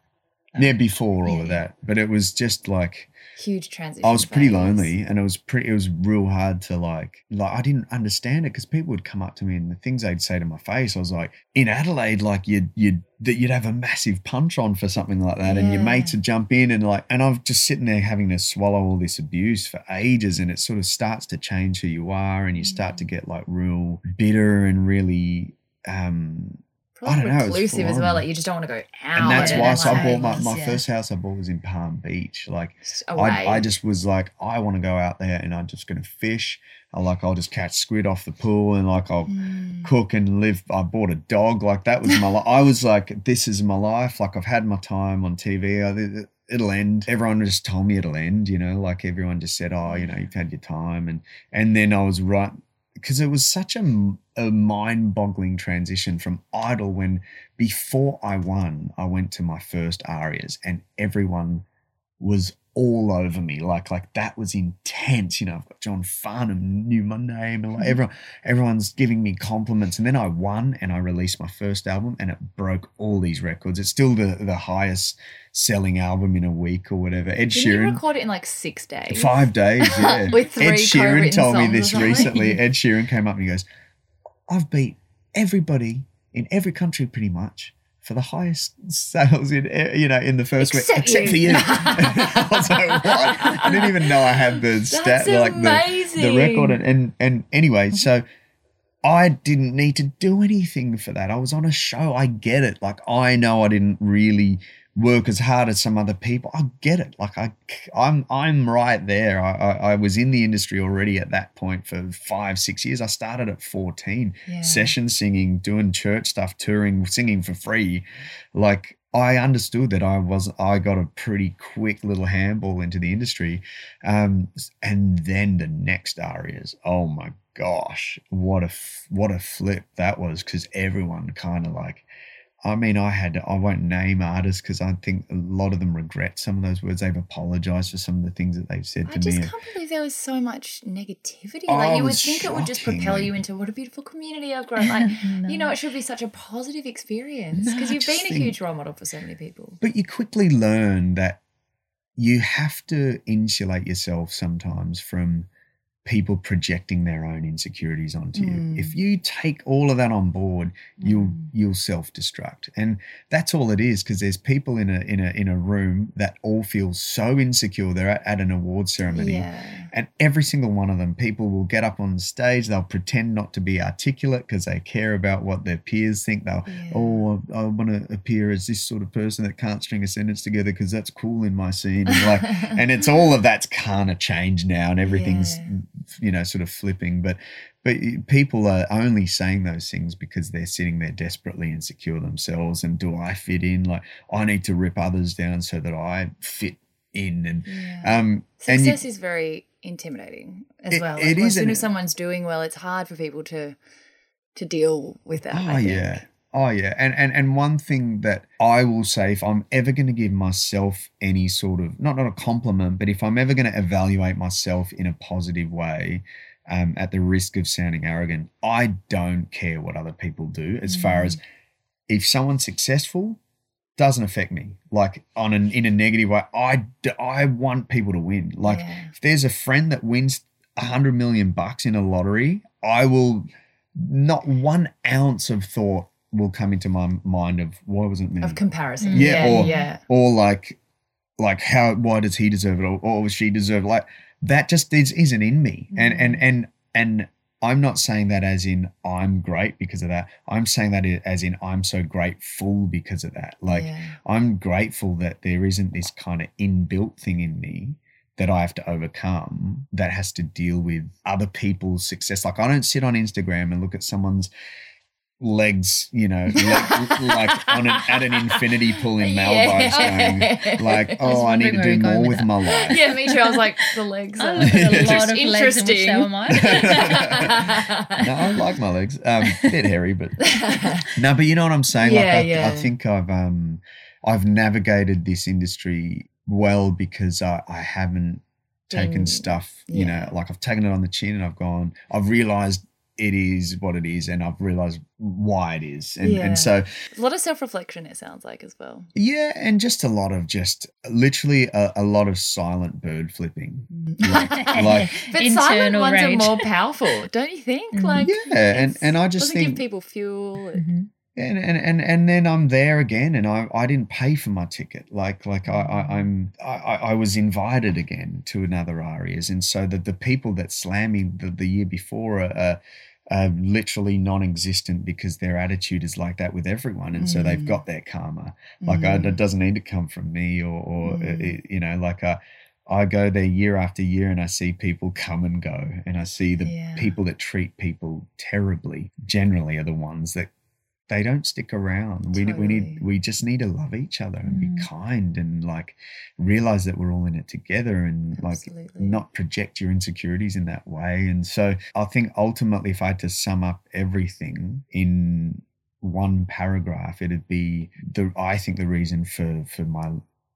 yeah before all Yeah. of that but it was just like Huge transition. I was pretty phase. lonely, and it was pretty. It was real hard to like. Like I didn't understand it because people would come up to me and the things they'd say to my face. I was like, in Adelaide, like you'd you'd that you'd have a massive punch on for something like that, and your Yeah. mates would jump in and like, and I'm just sitting there having to swallow all this abuse for ages, and it sort of starts to change who you are, and you start Mm. to get like real bitter and really. um Probably I don't know, reclusive as well. Like, you just don't want to go out. and that's why so I bought my, my Yeah. first house I bought was in Palm Beach. Like. I, I just was like, I want to go out there and I'm just going to fish. I like, I'll just catch squid off the pool and like I'll Mm. cook and live. I bought a dog. Like that was my life. I was like, this is my life. Like I've had my time on TV. I, it'll end. Everyone just told me it'll end, you know, like everyone just said, oh, you know, you've had your time. And, and then I was right because it was such a, a mind boggling transition from Idol when before I won, I went to my first Arias and everyone was all over me. Like, like that was intense. You know, I've got John Farnham knew my name and like everyone, everyone's giving me compliments. And then I won and I released my first album and it broke all these records. It's still the, the highest selling album in a week or whatever. Ed Didn't you Sheeran. record it in like six days? Five days, yeah. With three Ed Sheeran told me this recently. Ed Sheeran came up and he goes, I've beat everybody in every country pretty much for the highest sales in you know in the first Except week except for you. I was like, what? I didn't even know I had the stat That's like the, the record and, and and anyway, mm-hmm. so I didn't need to do anything for that. I was on a show. I get it. Like I know I didn't really work as hard as some other people. I get it. Like I, I'm, I'm right there. I, I, I was in the industry already at that point for five, six years. I started at 14, Yeah. session singing, doing church stuff, touring, singing for free. Like I understood that I was, I got a pretty quick little handball into the industry. Um, and then the next arias, oh my gosh, what a, what a flip that was. Cause everyone kind of like, I mean, I had, I won't name artists because I think a lot of them regret some of those words. They've apologized for some of the things that they've said I to just me. can't believe there was so much negativity. Oh, like you would think it would just propel you into what a beautiful community I've grown. Like No. you know, it should be such a positive experience because I you've been a think- huge role model for so many people. But you quickly learn that you have to insulate yourself sometimes from people projecting their own insecurities onto Mm. you. If you take all of that on board, you'll Mm. you'll self-destruct. And that's all it is because there's people in a in a in a room that all feel so insecure they're at, at an award ceremony. Yeah. And every single one of them, people will get up on the stage, they'll pretend not to be articulate because they care about what their peers think. They'll Yeah. oh, I, I want to appear as this sort of person that can't string a sentence together because that's cool in my scene. And like, and it's all of that's kind of changed now, and everything's Yeah. You know sort of flipping. But but people are only saying those things because they're sitting there desperately insecure themselves. And do I fit in? Like, I need to rip others down so that I fit in. And Yeah. um, and you, Success is very intimidating as It- well. it Like, is, as soon as someone's doing well, it's hard for people to to deal with that. Oh yeah. Oh yeah. And and and one thing that I will say if I'm ever going to give myself any sort of not not a compliment, but if I'm ever going to evaluate myself in a positive way, um, at the risk of sounding arrogant, I don't care what other people do as far Mm. as if someone's successful doesn't affect me like on an in a negative way i d- i want people to win like Yeah. if there's a friend that wins a hundred million bucks in a lottery, I will not one ounce of thought will come into my mind of why wasn't me of comparison. Mm. Yeah, yeah, or- yeah. or like like how why does he deserve it or, or she deserve it? like that just is, isn't in me and and Mm. and and I'm not saying that as in I'm great because of that. I'm saying that as in I'm so grateful because of that. Like yeah. I'm grateful that there isn't this kind of inbuilt thing in me that I have to overcome that has to deal with other people's success. Like I don't sit on Instagram and look at someone's legs, you know, like, like on an, at an infinity pool in Maldives going like, oh, I need to do more with with that. my life. yeah, me too. I was like, the legs I are look at a lot of legs and wish they were mine. no, I like my legs. Um, a bit hairy, but no, but you know what I'm saying. like Yeah, I, yeah. I think I've um I've navigated this industry well because I, I haven't taken stuff, you yeah. know, like I've taken it on the chin and I've gone, I've realized it is what it is and I've realized why it is. And Yeah. and so a lot of self reflection, it sounds like, as well. yeah, and just a lot of just literally a, a lot of silent bird flipping. Like, like But silent ones rage. are more powerful, don't you think? Mhm. Like, yeah, and, and I just doesn't give people fuel. Mhm. and, and and and then I'm there again, and I I didn't pay for my ticket. Like like I, I I'm I, I I was invited again to another arias, and so that the people that slam me the, the year before are, are, are literally non-existent because their attitude is like that with everyone, and so they've Mm. got their karma. Like I, Mm. it doesn't need to come from me or or uh, Mm. it- you know like I. I go there year after year and I see people come and go and I see the Yeah. people that treat people terribly generally are the ones that they don't stick around. We we need we just need to love each other and be Mm. kind and like realize that we're all in it together and like not project your insecurities in that way. And so I think ultimately if I had to sum up everything in one paragraph, it'd be the I think the reason for for my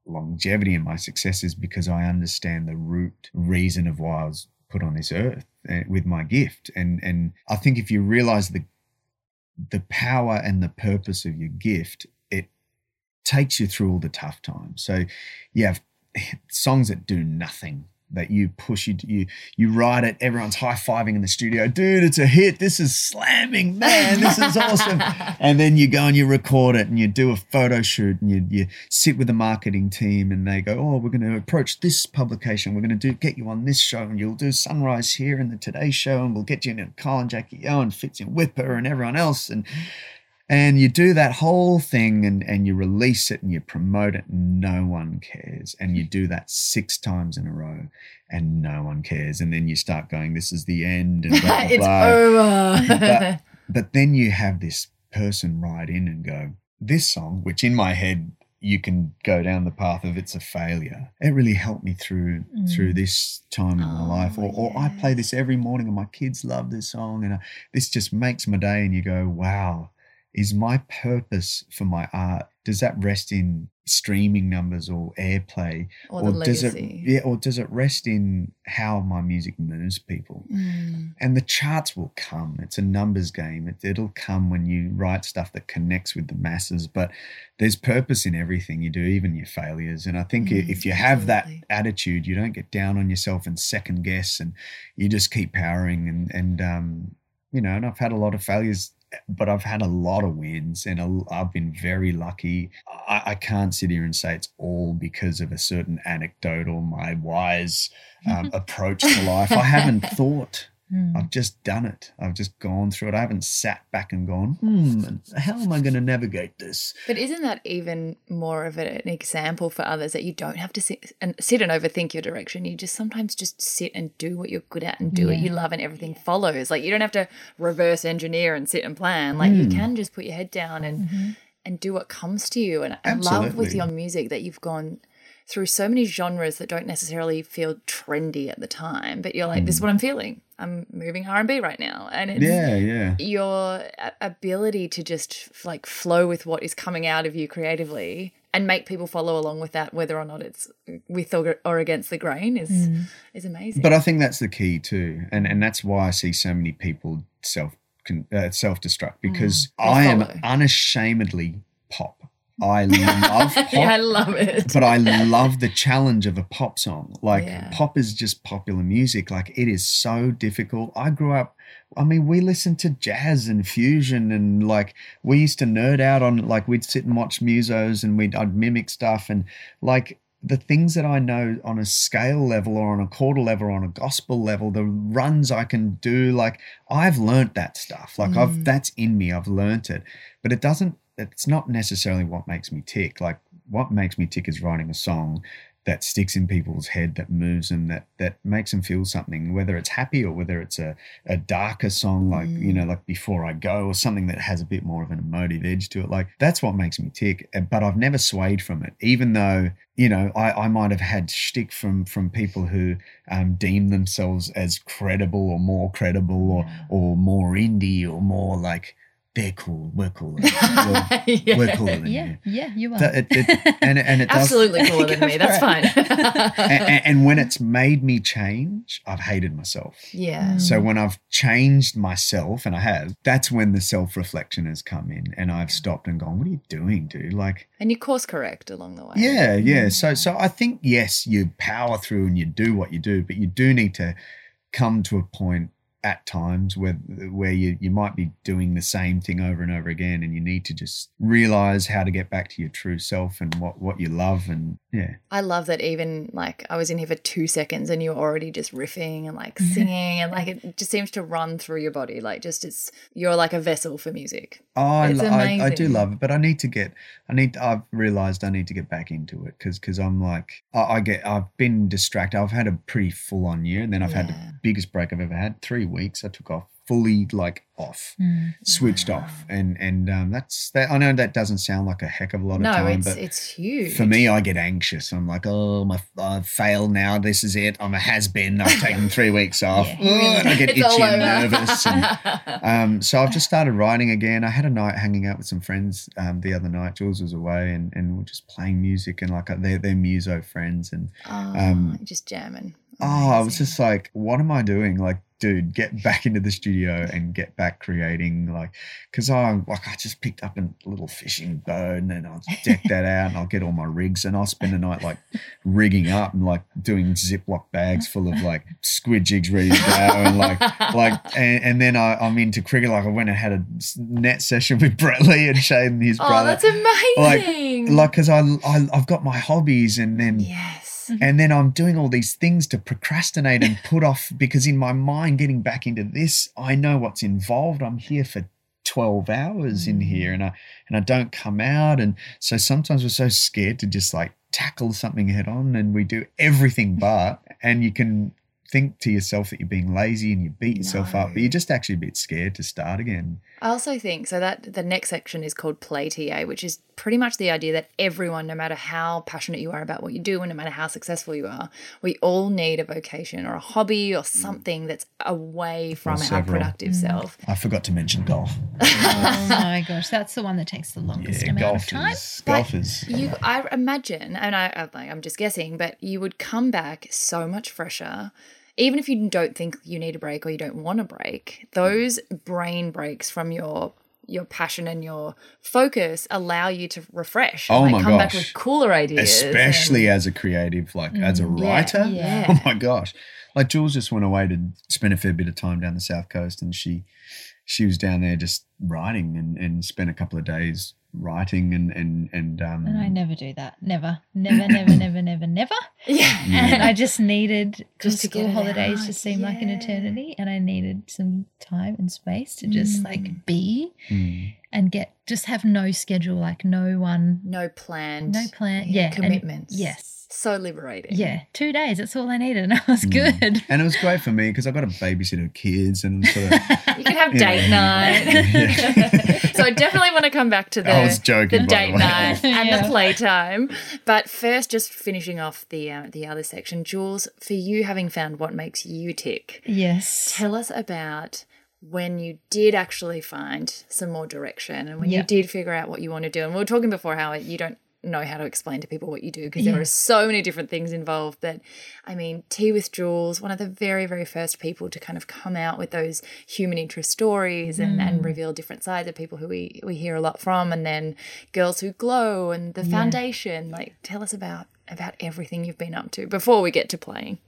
longevity and my success is because I understand the root reason of why I was put on this earth uh, with my gift. And and I think if you realize the the power and the purpose of your gift, it takes you through all the tough times. So you have songs that do nothing that you push you you you write it everyone's high-fiving in the studio. Dude it's a hit. This is slamming man. This is awesome. And then you go and you record it and you do a photo shoot and you, you sit with the marketing team and they go oh we're going to approach this publication. We're going to do get you on this show and you'll do sunrise here in the today show and we'll get you in Kyle and Jackie O and Fitz and Whipper and everyone else. And and you do that whole thing and, and you release it and you promote it and no one cares and you do that six times in a row and no one cares and then you start going this is the end and blah, blah, it's blah. over. But- But then you have this person write in and go, This song, which in my head you can go down the path of it's a failure. It really helped me through Mm. through this time in my Oh, life. Or, or I play this every morning and my kids love this song and uh, this just makes my day and you go, Wow, is my purpose for my art does that rest in streaming numbers or airplay? Or, the does it yeah or does it rest in how my music moves people? Mm. and the charts will come. It's a numbers game. It, it'll come when you write stuff that connects with the masses but there's purpose in everything you do even your failures. And i think Mm, if you have that attitude you don't get down on yourself and second guess and you just keep powering and and um you know and i've had a lot of failures but I've had a lot of wins and a- I've been very lucky. I, I can't sit here and say it's all because of a certain anecdote or my wise um, approach to life. I haven't thought. Mm. I've just done it. I've just gone through it. I haven't sat back and gone, hmm, how am I going to navigate this? But isn't that even more of an example for others that you don't have to sit and sit and overthink your direction? You just sometimes just sit and do what you're good at and do what you love, and everything follows. Like you don't have to reverse engineer and sit and plan. Like you Mm. can just put your head down and Mhm. and do what comes to you. And I love with your music that you've gone through so many genres that don't necessarily feel trendy at the time, but you're like, this is what I'm feeling. I'm moving R and B right now, and it's Yeah, yeah. your ability to just like flow with what is coming out of you creatively and make people follow along with that, whether or not it's with or, or against the grain, is Mm. is amazing. But I think that's the key too, and and that's why I see so many people self uh, self destruct because They I am unashamedly pop. I love pop. yeah, I love it. but I love the challenge of a pop song. Like Yeah. pop is just popular music. Like it is so difficult. I grew up. I mean, we listened to jazz and fusion, and like we used to nerd out on. Like we'd sit and watch musos, and we'd I'd mimic stuff, and like the things that I know on a scale level or on a quarter level or on a gospel level, the runs I can do. Like I've learnt that stuff. Like I've Mm. that's in me. I've learnt it, but it doesn't. It's not necessarily what makes me tick. Like what makes me tick is writing a song that sticks in people's head, that moves them, that that makes them feel something, whether it's happy or whether it's a, a darker song like, you know, mm. like Before I Go or something that has a bit more of an emotive edge to it. Like that's what makes me tick. Eh, but I've never swayed from it, even though, you know, I, I might have had shtick from from people who um, deem themselves as credible or more credible or mm. or more indie or more like they're cool, we're cooler. We're, Yeah. we're cooler than Yeah, you. yeah, you are. It- it- and, and it does, Absolutely cooler than me. That's fine. and, and- and when it's made me change, I've hated myself. yeah. Mm. So when I've changed myself, and I have, that's when the self reflection has come in, and I've stopped and gone, "What are you doing, dude?" Like, And you course correct along the way. yeah, yeah. So, so I think yes, you power through and you do what you do, but you do need to come to a point at times where where you you might be doing the same thing over and over again, and you need to just realize how to get back to your true self and what what you love, and yeah, I love that even like I was in here for two seconds and you're already just riffing and like singing and like it just seems to run through your body. Like just it's you're like a vessel for music. Oh, I, It's lo- I, I do love it, but I need to get. I need. I've realized I need to get back into it because because I'm like I, I get. I've been distracted. I've had a pretty full on year, and then I've had the biggest break I've ever had. Three weeks. I took off fully like off, Mm. switched off, and and um, that's that. I know that doesn't sound like a heck of a lot of No, time, it's but it's huge. for me, I get anxious. I'm like, oh, my, I've failed now. This is it. I'm a has been. I've taken three weeks off. Yeah. Oh, and I get It's itchy and nervous. And, um, so I've just started writing again. I had a night hanging out with some friends um, the other night. Jules was away, and, and we're just playing music, and like they're they're muso friends, and oh, um, just jamming. Oh, I was just like, what am I doing? Like, dude, get back into the studio and get back creating, like, because I'm like, I just picked up a little fishing boat, and then I'll deck that out, and I'll get all my rigs, and I'll spend the night like rigging up and like doing Ziploc bags full of like squid jigs ready to go, and like like and, and then I, I'm into cricket. Like I went and had a net session with Brett Lee and Shane, and his oh, brother. that's amazing. like because I, I I've got my hobbies and then yes. And then I'm doing all these things to procrastinate and put off because in my mind getting back into this, I know what's involved. I'm here for 12 hours in Mm. here and I and I don't come out and so sometimes we're so scared to just like tackle something head on and we do everything but and you can think to yourself that you're being lazy and you beat yourself up, but you're just actually a bit scared to start again. I also think so that the next section is called Play TA, which is pretty much the idea that everyone, no matter how passionate you are about what you do and no matter how successful you are, we all need a vocation or a hobby or mm. something that's away from our several. productive mm. self. I forgot to mention golf. oh my gosh, that's the one that takes the longest Yeah, amount of time. is golf is You, I imagine, and I, I'm like, I'm just guessing, but you would come back so much fresher. Even if you don't think you need a break or you don't want a break, those brain breaks from your your passion and your focus allow you to refresh. and, Oh like, my come back gosh. with cooler ideas. and- especially as a creative, like as a writer. Mm, yeah. Oh my gosh! Like Jules just went away to spend a fair bit of time down the south coast, and she she was down there just writing and, and spent a couple of days writing and and and um. And I never do that. Never, never, never, never, never, never. yeah. And I just needed Just just to school holidays out, to seem like an eternity, and I needed some time and space to just like be Mm. and get just have no schedule, like no one, No planned. no plan. Yeah, and- Commitments. yes. So liberating. Yeah, two days. That's all I needed, and I was Mm. good. And it was great for me because I got to babysit kids and sort of. You can have Yeah. date night. So I definitely want to come back to the, I was joking, the by the date way. night and Yeah. the playtime. But first, just finishing off the uh, the other section, Jules, for you having found what makes you tick, Yes. tell us about when you did actually find some more direction and when you did figure out what you want to do. And we were talking before how you don't know how to explain to people what you do because there are so many different things involved that I mean Tea with Jules one of the very very first people to kind of come out with those human interest stories and, Mm. and reveal different sides of people who we we hear a lot from and then Girls Who Glow and the foundation like tell us about about everything you've been up to before we get to playing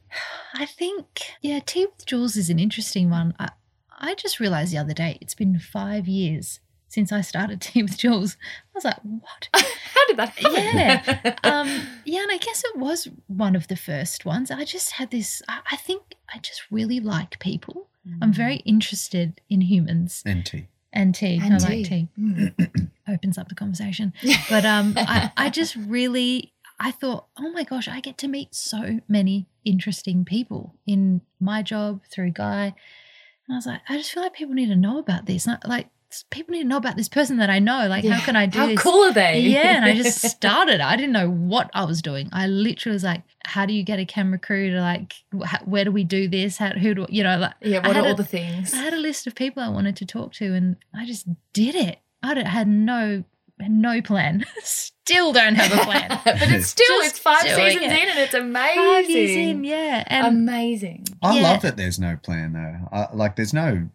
I think, yeah, Tea with Jules is an interesting one. I, I just realized the other day it's been five years since I started Tea with Jules. I was like, what? how did that happen yeah. Um, yeah, and I guess it was one of the first ones. I just had this, I, I think I just really like people. I'm very interested in humans and tea. and tea. And I tea. like tea. Mm. Opens up the conversation. But um, I, I just really, I thought, oh my gosh, I get to meet so many interesting people in my job through Guy. And I was like, I just feel like people need to know about this. Like people need to know about this person that I know. Like, how can I do how this? cool are they Yeah, and I just started. I didn't know what I was doing. I literally was like, "How do you get a camera crew to like? wh- Where do we do this? How who do you know?" Like, yeah what are all a- the things I had a list of people I wanted to talk to, and I just did it. I had no no plan. Still don't have a plan. but it's still Just it's five seasons it. in and it's amazing Five years in, yeah, and amazing I Yeah. love that there's no plan though. I, like there's no.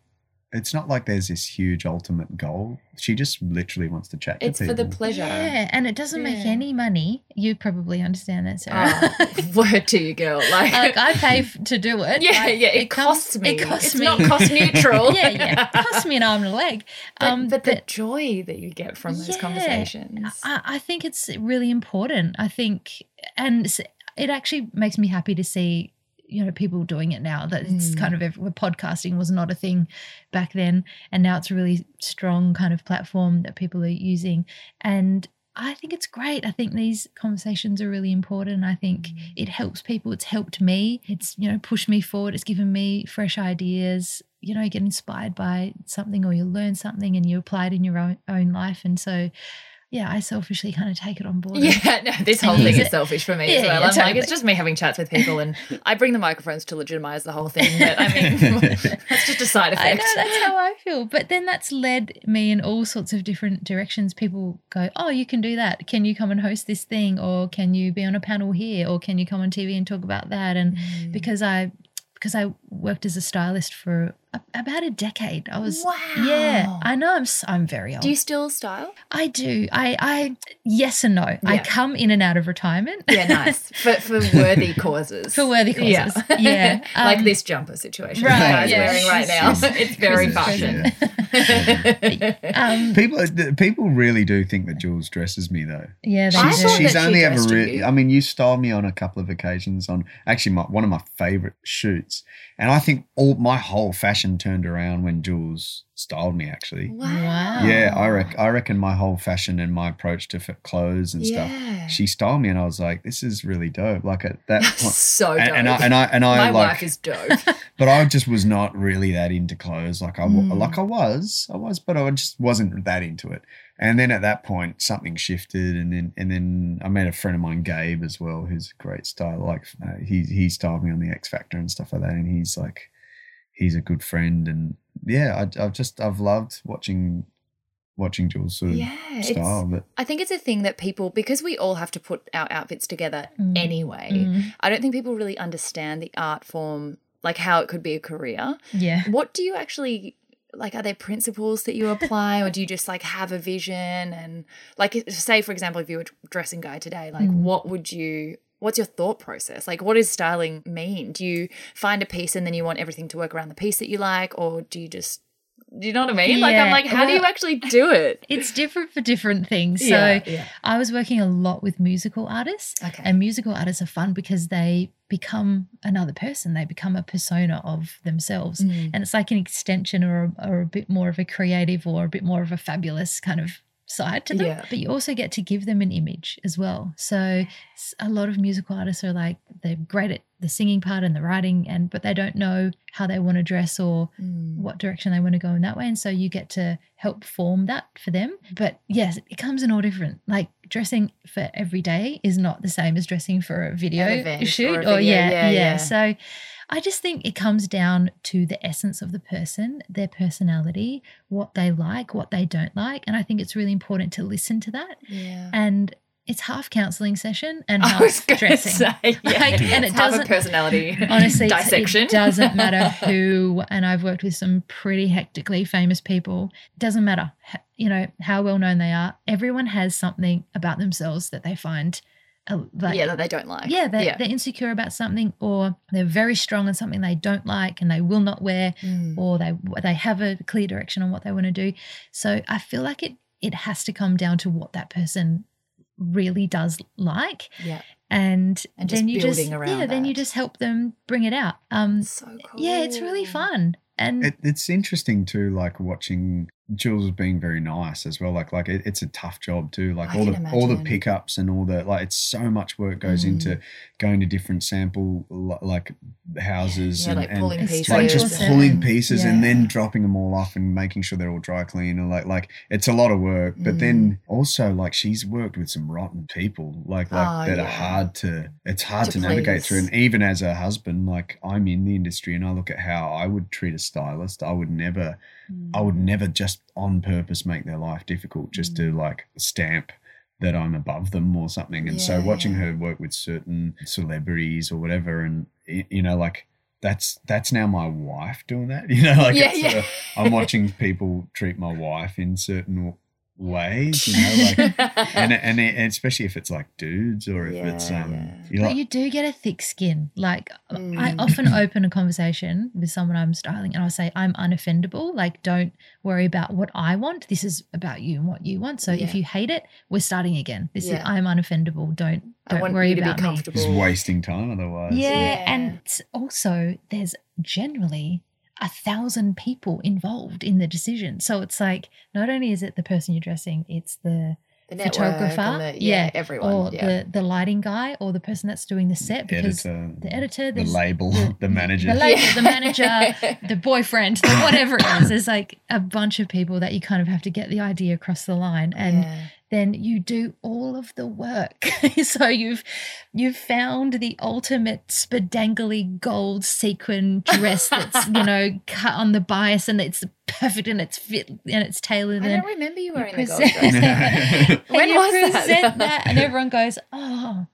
It's not like there's this huge ultimate goal. She just literally wants to chat it's to for the pleasure yeah, and it doesn't make any money. You probably understand that, Sarah. Oh, word to you girl like, like I pay f- to do it. yeah Like, yeah it, comes- costs me It costs it's me. not cost neutral yeah, yeah. It costs me an arm and a leg. but, um, but the joy that you get from those conversations I, I think it's really important. I think, and it actually makes me happy to see, you know, people doing it now. That it's Mm. kind of podcasting was not a thing back then, and now it's a really strong kind of platform that people are using. And I think it's great. I think these conversations are really important. I think Mm. it helps people. It's helped me. It's you know pushed me forward. It's given me fresh ideas. You know, you get inspired by something or you learn something and you apply it in your own, own life. And so, yeah, I selfishly kind of take it on board. Yeah, no, this whole thing is selfish for me Yeah, as well. yeah, I'm like, it's just me having chats with people, and I bring the microphones to legitimize the whole thing. But I mean, that's just a side effect. I know that's how I feel. But then that's led me in all sorts of different directions. People go, Oh, you can do that. Can you come and host this thing? Or can you be on a panel here? Or can you come on TV and talk about that? And Mm. because I because I worked as a stylist for about a decade. I was wow. Yeah, I know I'm s- I'm very old. Do you still style? I do. I I yes and no. I come in and out of retirement. Yeah, nice for for worthy causes. For worthy causes. Yeah. like Um, this jumper situation right, you guys yeah. wearing right now. Yes. It's very Christmas fashion. um, People, people really do think that Jules dresses me though. yeah, they She's, do. she's that she only ever. dressed Re- you. I mean, you styled me on a couple of occasions on actually my, one of my favorite shoots, and I think all my whole fashion fashion turned around when Jules styled me. Actually, Wow. yeah, I reckon. I reckon my whole fashion and my approach to f- clothes and Yeah. stuff. She styled me, and I was like, "This is really dope." Like at that point, so dope. and, and I and I and I My like, wife is dope. but I just was not really that into clothes. Like I Mm. like I was, I was, but I just wasn't that into it. And then at that point, something shifted, and then and then I met a friend of mine, Gabe, as well, who's a great style. Like uh, he he styled me on the X Factor and stuff like that, and he's like, he's a good friend, and yeah, I, I've just I've loved watching watching Jules sort of yeah. it's- style. But I think it's a thing that people, because we all have to put our outfits together Mm. anyway, Mm. I don't think people really understand the art form, like how it could be a career. Yeah. What do you actually like? Are there principles that you apply, or do you just like have a vision and like, say for example, if you were dressing guy today, like Mm. what would you? What's your thought process? Like, what does styling mean? Do you find a piece and then you want everything to work around the piece that you like, or do you just, do you know what I mean? Like, I'm like, how do you actually do it? It's different for different things. So yeah. I was working a lot with musical artists. Okay. And musical artists are fun because they become another person. They become a persona of themselves. Mm. And it's like an extension or, or a bit more of a creative or a bit more of a fabulous kind of side to them. Yeah. But you also get to give them an image as well. So a lot of musical artists are like they're great at the singing part and the writing and but they don't know how they want to dress or Mm. what direction they want to go in that way. And so you get to help form that for them. But yes, it comes in all different. Like dressing for every day is not the same as dressing for a video shoot. or a video, yeah, yeah, yeah. So I just think it comes down to the essence of the person, their personality, what they like, what they don't like. And I think it's really important to listen to that. Yeah. And it's half counseling session and half I was dressing. say, yeah. Like, and it It's half a doesn't- personality Honestly, dissection. it doesn't matter who, and I've worked with some pretty hectically famous people. Doesn't matter, you know, how well known they are. Everyone has something about themselves that they find, like, yeah, that they don't like. yeah, they're, yeah. they're insecure about something, or they're very strong on something they don't like and they will not wear, Mm. or they they have a clear direction on what they want to do. So I feel like it it has to come down to what that person really does like yeah. and, And just then you just building around yeah then you just help them bring it out um So cool. yeah it's really fun and It, it's interesting too, like watching Jules is being very nice as well. Like, like it, it's a tough job too. Like I all the can all the pickups and all the like, it's so much work goes Mm. into going to different sample like houses Yeah, and, like and pulling pieces. like just pulling pieces and then dropping them all off and making sure they're all dry clean and like like it's a lot of work. But Mm. then also like she's worked with some rotten people like like Oh, that yeah. are hard to it's hard To to, navigate through. And even as a husband, like I'm in the industry and I look at how I would treat a stylist, I would never I would never just on purpose make their life difficult just to like stamp that I'm above them or something. And so watching yeah. her work with certain celebrities or whatever, and you know, like that's that's now my wife doing that. You know, like yeah, it's, yeah. uh, I'm watching people treat my wife in certain ways. You know, like and and, and especially if it's like dudes or if it's um, yeah. you but like you do get a thick skin like i Mm. often open a conversation with someone i'm styling and i say i'm unoffendable like don't worry about what i want this is about you and what you want so Yeah. if you hate it we're starting again this Yeah. is i'm unoffendable don't don't want worry you to be about me comfortable. just wasting time otherwise. Yeah, Yeah. and also there's generally a thousand people involved in the decision. So it's like not only is it the person you're dressing, it's the The photographer, the- yeah, yeah, everyone. or yeah. the the lighting guy, or the person that's doing the set because editor, the editor, the there's label, the- the manager. the label, the manager, the boyfriend, the whatever it is. There's like a bunch of people that you kind of have to get the idea across the line, and Yeah. Then you do all of the work. so you've you've found the ultimate spadangly gold sequin dress that's you know cut on the bias and it's perfect and it's fit and it's tailored I and don't remember you wearing the you gold present- dress. and When you was that? that? and everyone goes oh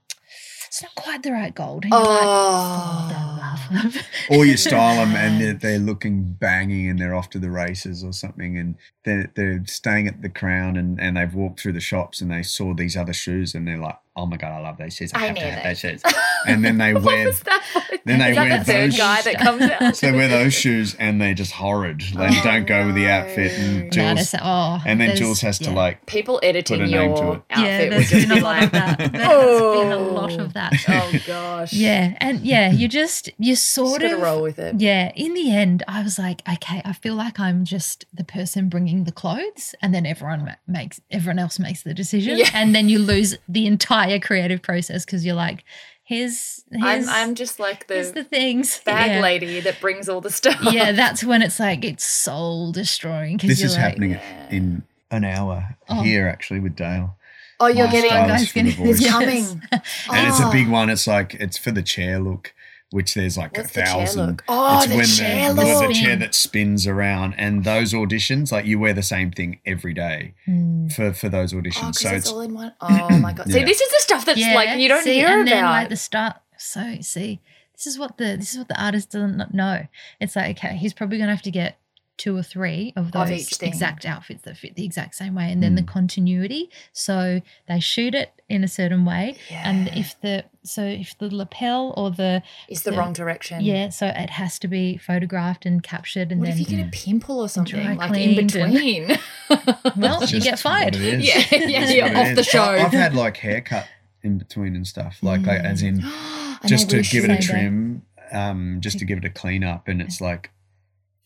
it's not quite the right gold and you're like Oh. Love of-" or you style them and they're, they're looking banging and they're off to the races or something and they're, they're staying at the crown and, and they've walked through the shops and they saw these other shoes and they're like oh my god, I love those shoes. I, I have to have those shoes. And then they wear What's that? then they Is that wear the third those- guy that comes out? so they wear those shoes and they're just horrid. They Oh, don't go with the outfit. And Jules, that's- oh, and then Jules has to like People editing Put a name to your it. Yeah, outfit would there's just been a lot of that. There's been a lot Oh. of that. oh gosh. Yeah, and yeah, you just you sort gotta of roll with it. Yeah, in the end, I was like, okay, I feel like I'm just the person bringing the clothes, and then everyone makes everyone else makes the decision, Yeah. and then you lose the entire creative process because you're like, here's here's, I'm I'm just like here's the the things bag yeah. lady that brings all the stuff. Yeah, that's when it's like it's soul destroying. because this you're is like, happening Yeah. in an hour Oh. here actually with Dale. Oh, you're My getting guys getting- voice. it's Yes. coming. And it's a Oh. big one. It's like it's for the chair look, which there's like What's a the chair thousand. look? Oh, it's the when chair the, the look. chair that spins around, and those auditions, like you wear the same thing every day Mm. for for those Oh, auditions. because so it's it's all in one. Oh my god! See, Yeah. this is the stuff that's like you don't see, hear and about. then like the start. So see, this is what the this is what the artist doesn't know. It's like okay, he's probably gonna have to get two or three of Of those each thing. exact outfits that fit the exact same way, and then the Mm. continuity. So they shoot it in a certain way, and if the so if the lapel or the is the the- wrong direction. yeah, so it has to be photographed and captured, and What then if you get a pimple or something Dry like in cleaned and- between? well, you get fired. what. Yeah, yeah, you're what it off the show. I- I've had like haircut in between and stuff, like like as in just they to give it a Same day. trim, um, just to give it a clean up, and it's like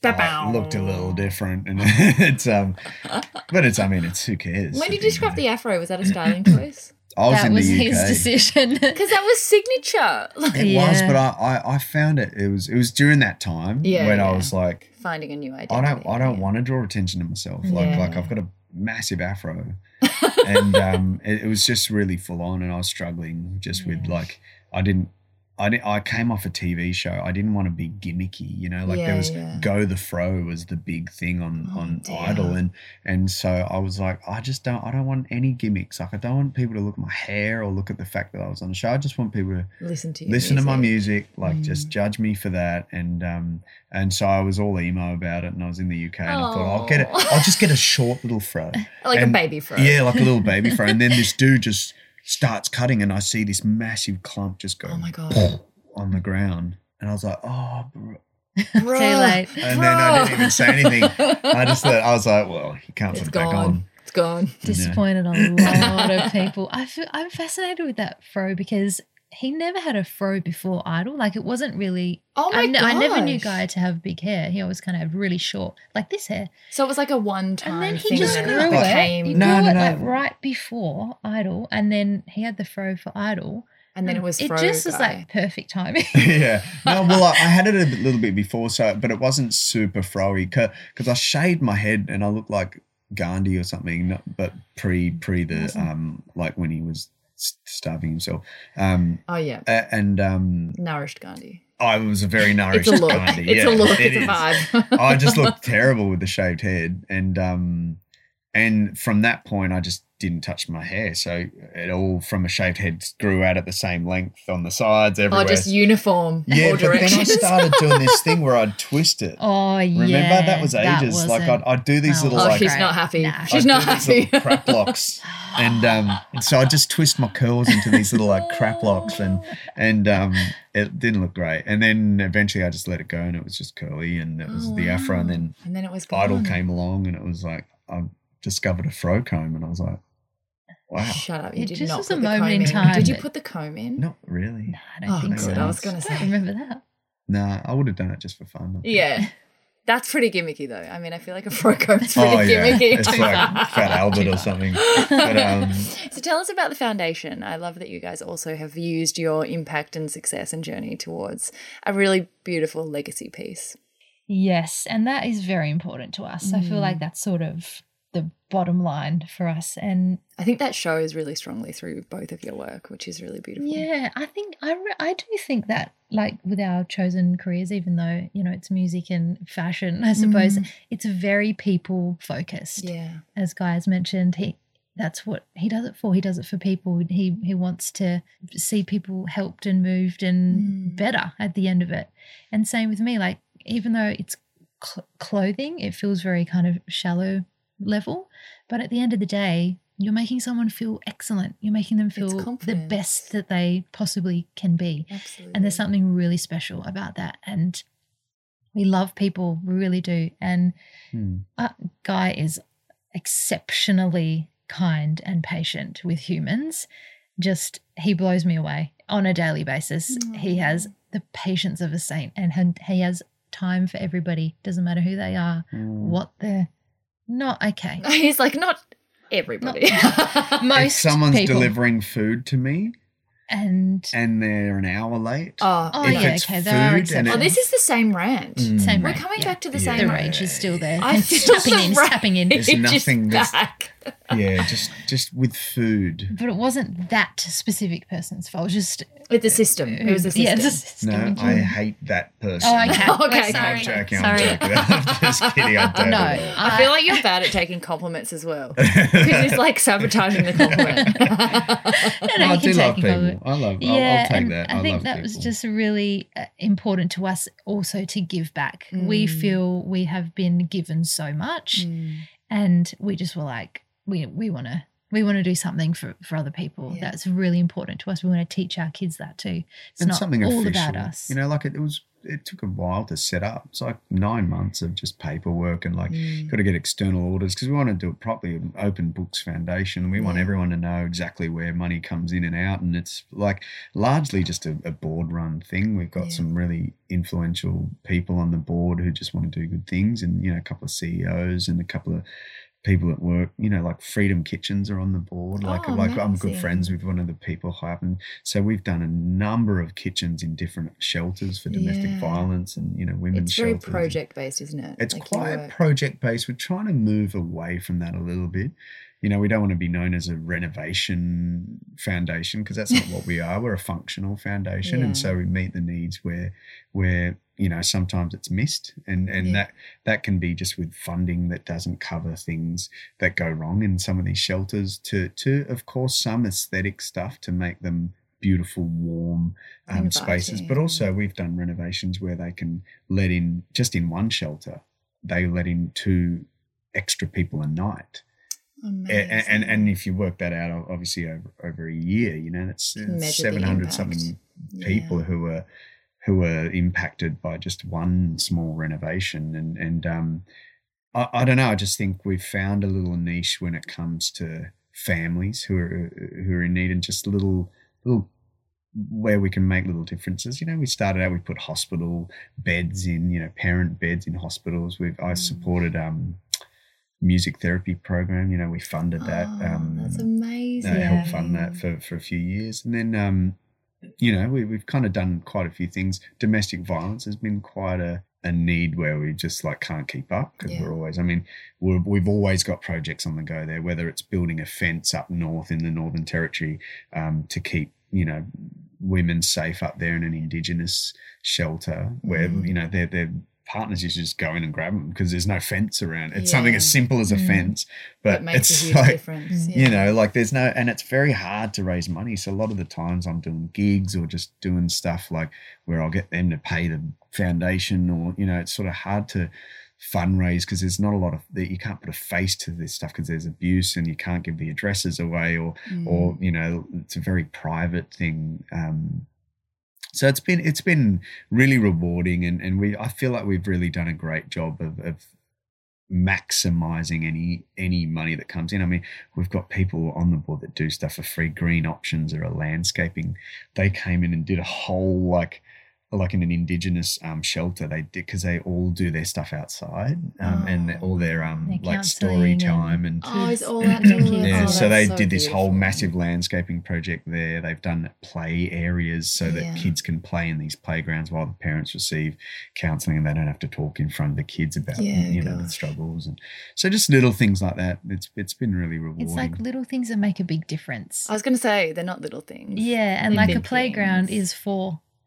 Ba-bow. looked a little different, and it's um, but it's I mean it's who cares. When did you scrap the afro? Was that a styling choice? I was that in was the his decision. Because that was signature. Like It was, but I, I I found it. It was it was during that time Yeah, when I was like, finding a new idea. I don't I don't yeah. want to draw attention to myself. Like Yeah. like I've got a massive afro, and um, it, it was just really full on, and I was struggling just with like I didn't. I, I came off a TV show. I didn't want to be gimmicky, you know. Like Yeah, there was yeah. "Go the Fro" was the big thing on Oh, on dear. Idol, and and so I was like, I just don't. I don't want any gimmicks. Like I don't want people to look at my hair or look at the fact that I was on the show. I just want people to Listen to listen to my music. music, like Mm. just judge me for that. And um and so I was all emo about it, and I was in the UK, and I thought I'll get it. I'll just get a short little fro, Like And- a baby fro. yeah, like a little baby fro. And then this dude just starts cutting, and I see this massive clump just go Oh my god. on the ground, and I was like, oh. Bro. Bruh. Too late. And then I didn't even say anything. I just thought I was like, well, you can't It's put it back on. It's gone. disappointed a lot of people. I feel I'm fascinated with that fro because he never had a fro before Idol. Like it wasn't really. Oh my I, kn- I never knew. Guy to have big hair. He always kind of had really short, like this hair, So it was like a one time and then he thing just grew it. it He became grew No, no, it no. like right before Idol, and then he had the fro for Idol. and then it was It fro just was like perfect timing. yeah. No, well, I, I had it a little bit before, so but it wasn't super froey because I shaved my head and I looked like Gandhi or something, but pre pre the um like when he was starving himself. Um, Oh yeah. a- and um, Nourished Gandhi. I was a very nourished It's a look. Gandhi. It's yeah, a look. it It's a vibe. I just looked terrible with the shaved head, and um, and from that point, I just didn't touch my hair. So it all from a shaved head grew out at the same length on the sides everywhere. Oh, just uniform. yeah, all but then I started doing this thing where I'd twist it. oh yeah, Remember that was ages. like I'd, I'd do these that little Oh, like she's not happy. Nah. She's I'd not do these happy. little crap locks, and um, and so I just twist my curls into these little like crap locks, and and um, it didn't look great. And then eventually I just let it go, and it was just curly, and it was Oh, the afro. And then and then it was Idol gone. came along, and it was like I discovered a fro comb, and I was like, wow, Shut up! You It did just not was put a the moment comb in in. time Did you put the comb in? not really. Nah, I don't Oh, think so. I was gonna I say. remember that. Nah, I would have done it just for fun. Yeah. That's pretty gimmicky though. I mean, I feel like a fro comb's pretty Oh yeah, gimmicky. it's like Fat Albert or something. But um, So tell us about the foundation. I love that you guys also have used your impact and success and journey towards a really beautiful legacy piece. Yes, and that is very important to us. I feel Mm. like that's sort of the bottom line for us. And I think that shows really strongly through both of your work, which is really beautiful. yeah, I think I re- I do think that like with our chosen careers, even though you know it's music and fashion, I suppose Mm. it's very people focused. Yeah. As guys mentioned, he that's what he does it for. He does it for people. He he wants to see people helped and moved and Mm. better at the end of it. And same with me. Like even though it's cl- clothing, it feels very kind of shallow level. But at the end of the day, you're making someone feel excellent. You're making them feel the best that they possibly can be. Absolutely. And there's something really special about that. And we love people, we really do. And Hmm. uh, Guy is exceptionally kind and patient with humans. Just, he blows me away on a daily basis. He has the patience of a saint and he- he has time for everybody. Doesn't matter who they are, Mm. what they're not okay. He's like, not everybody. Most if someone's people. delivering food to me and and they're an hour late, oh, Oh, if no. yeah, it's okay, there are food exceptions. Oh, this is the same rant. Mm. same We're rate, coming yeah. back to the Yeah. same The rant. rage is still there. I It's feel tapping in, the it's tapping in. There's nothing is back. Yeah, just just with food. But it wasn't that specific person's fault. It was just With the system. It was the system. Yeah, the system. No, I hate that person. Oh, okay. Okay, We're okay. sorry. I'm joking. Sorry. I'm joking. I'm just kidding. I don't. No, know. I feel like you're bad at taking compliments as well. Because he's like sabotaging the compliment. No, No, no, I do love people. compliment. I love. Yeah, I'll, I'll take that. I, think love that was just really uh, important to us also to give back. We Mm. feel we have been given so much, Mm. and we just were like, we we want to we want to do something for for other people. Yeah. That's really important to us. We want to teach our kids that too. It's and not something all official. about us. You know, like it, it was. It took a while to set up. It's like nine months of just paperwork and like Mm. got to get external auditors because we want to do it properly. An open books foundation. We want everyone to know exactly where money comes in and out, and it's like largely just a, a board run thing. We've got Yeah. some really influential people on the board who just want to do good things, and you know, a couple of CEOs and a couple of people at work. You know, like Freedom Kitchens are on the board. Like, Oh, like I'm good friends with one of the people high up, and so we've done a number of kitchens in different shelters for domestic Yeah. violence and you know women's It's very project based, isn't it? it's Like quite project based. We're trying to move away from that a little bit. You know, we don't want to be known as a renovation foundation because that's not what we are. We're a functional foundation, Yeah. and so we meet the needs where where you know sometimes it's missed, and and Yeah. that that can be just with funding that doesn't cover things that go wrong in some of these shelters. To to of course some aesthetic stuff to make them beautiful, warm um, spaces, but also we've done renovations where they can let in just in one shelter they let in two extra people a night A- a- and, and if you work that out obviously over, over a year you know that's Can measure 700 something people Yeah. who are who are impacted by just one small renovation and and um I, I don't know i just think we've found a little niche when it comes to families who are who are in need and just little little where we can make little differences. You know, we started out, we put hospital beds in, you know, parent beds in hospitals. We've I Mm. supported um music therapy program. You know, we funded that. Oh, um, that's uh, amazing. helped fund that for, for a few years. And then, um, you know, we, we've kind of done quite a few things. Domestic violence has been quite a, a need where we just like can't keep up because Yeah. we're always, I mean, we're, we've always got projects on the go there, whether it's building a fence up north in the Northern Territory um, to keep, you know, women safe up there in an Indigenous shelter where, Mm. you know, their, their partners used to just go in and grab them because there's no fence around. It's something as simple as a Mm. fence, but that makes it's a huge like, difference. Mm. yeah. you know like there's no and it's very hard to raise money so a lot of the times i'm doing gigs or just doing stuff like where i'll get them to pay the foundation or you know it's sort of hard to fundraise because there's not a lot of that you can't put a face to this stuff because there's abuse and you can't give the addresses away or Mm. or you know it's a very private thing um so it's been it's been really rewarding and and we i feel like we've really done a great job of, of maximizing any any money that comes in. I mean we've got people on the board that do stuff for free. Green options or a landscaping they came in and did a whole like like in an indigenous um, shelter they did because they all do their stuff outside um, and Oh. all their um Their like story counselling and- time and Oh, is all Kids. that? Yeah, yeah, Oh, so they that's did this whole massive landscaping project there. They've done play areas so that Yeah. kids can play in these playgrounds while the parents receive counselling and they don't have to talk in front of the kids about Yeah, you know the struggles and so just little things like that. It's it's been really rewarding. It's like little things that make a big difference. I was going to say they're not little things. Yeah, and They're like a playground things. is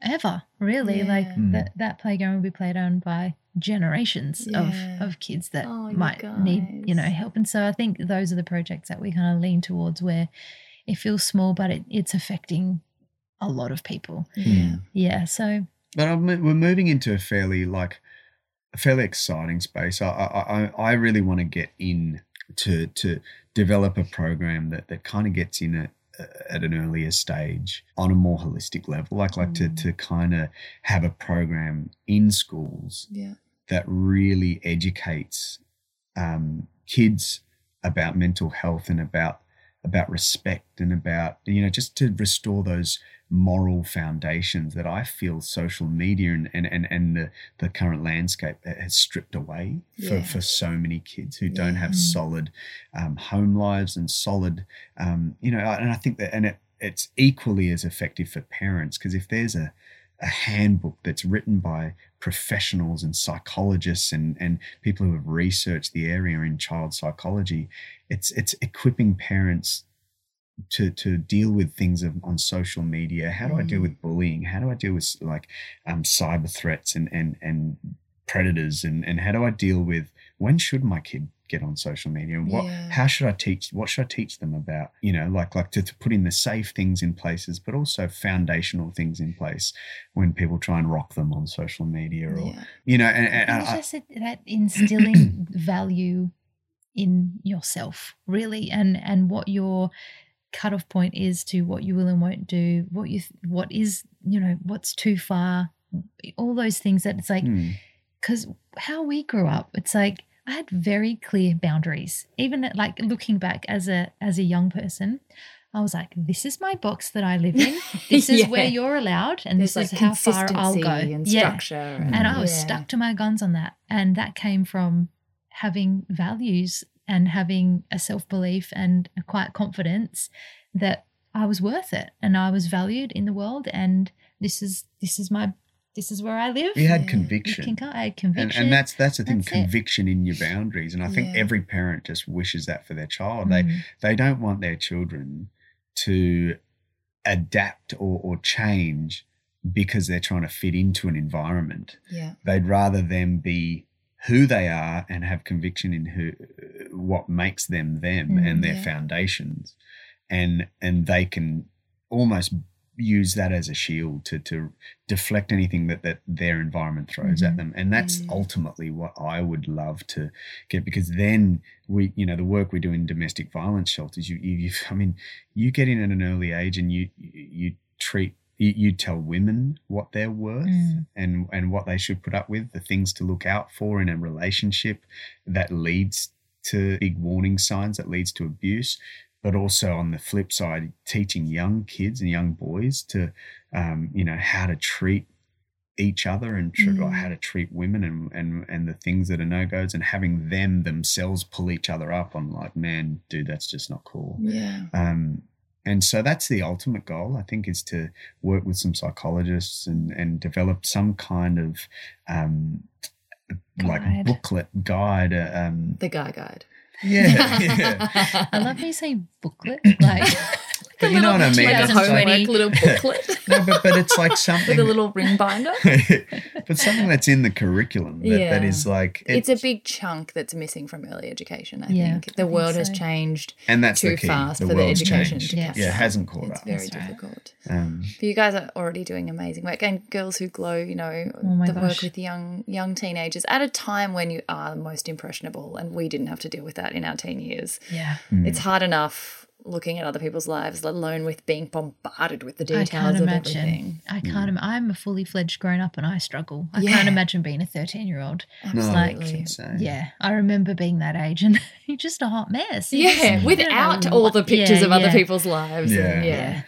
forever, really. Like Mm. that that playground will be played on by generations Yeah. of, of kids that Oh, you might need, you know, help. And so I think those are the projects that we kind of lean towards where it feels small, but it, it's affecting a lot of people. Yeah. Yeah. So But I'm, we're moving into a fairly like a fairly exciting space. I I I, I really want to get in to to develop a program that that kind of gets in at at an earlier stage on a more holistic level like like to to kind of have a program in schools Yeah. that really educates um, kids about mental health and about about respect and about you know just to restore those moral foundations that I feel social media and and and, and the, the current landscape has stripped away for, Yeah. for so many kids who don't have solid um, home lives and solid um, you know and I think that and it it's equally as effective for parents because if there's a a handbook that's written by professionals and psychologists and, and people who have researched the area in child psychology. It's it's equipping parents to to deal with things of, on social media. How do I deal Mm. with bullying? How do I deal with like um, cyber threats and and and predators? And and how do I deal with when should my kid get on social media and what Yeah. how should I teach what should I teach them about you know like like to, to put in the safe things in places but also foundational things in place when people try and rock them on social media or Yeah. you know and, and, And it's I- just that- instilling value in yourself, really, and and what your cutoff point is to what you will and won't do, what you what is you know what's too far, all those things that it's like Hmm. because how we grew up, it's like I had very clear boundaries. Even at, like looking back as a as a young person, I was like, this is my box that I live in. This is where you're allowed, and There's this like is how far I'll go. and Yeah. structure. And I was yeah. stuck to my guns on that. And that came from having values and having a self belief and a quiet confidence that I was worth it and I was valued in the world. And this is this is my this is where I live. you had conviction You can- I had and, conviction. and that's that's the thing That's it. conviction in your boundaries and i think Yeah. every parent just wishes that for their child they Mm. they don't want their children to adapt or, or change because they're trying to fit into an environment Yeah. they'd rather them be who they are and have conviction in who what makes them them Mm, and their yeah. foundations and and they can almost use that as a shield to to deflect anything that that their environment throws at Mhm. them and that's Mm. ultimately what I would love to get because then we you know the work we do in domestic violence shelters you you, you I mean you get in at an early age and you you treat you, you tell women what they're worth Mm. and and what they should put up with the things to look out for in a relationship that leads to big warning signs that leads to abuse but also on the flip side teaching young kids and young boys to um, you know how to treat each other and tr- Mm. how to treat women and, and and the things that are no-goes and having them themselves pull each other up on like man dude that's just not cool Yeah. um, and so that's the ultimate goal, I think, is to work with some psychologists and, and develop some kind of um, like booklet guide. uh, Um, The guy guide. Yeah, yeah. I love how you say booklet. Like, But you know what I mean? Like a It's homework homework little booklet no, but, but it's like something with a little ring binder. but something that's in the curriculum that, that Yeah. is like It's a big chunk that's missing from early education. I Yeah, think I the think world has changed and that's too the fast the for the education changed. to Yes. catch Yeah, it hasn't caught It's up. very That's right. difficult. Um, But you guys are already doing amazing work, and girls who glow, you know, Oh my the work with young young teenagers at a time when you are the most impressionable, and we didn't have to deal with that in our teen years. yeah. mm. It's hard enough looking at other people's lives, let alone with being bombarded with the I details can't of imagine. everything. I can't. Hmm. im- I'm a fully fledged grown up, and I struggle. I Yeah. can't imagine being a 13 year old. no, Absolutely. it's insane. Yeah, I remember being that age, and you're just a hot mess. You just- Yeah, you don't without know all the pictures Yeah, of other yeah. people's lives. and Yeah. yeah. Yeah.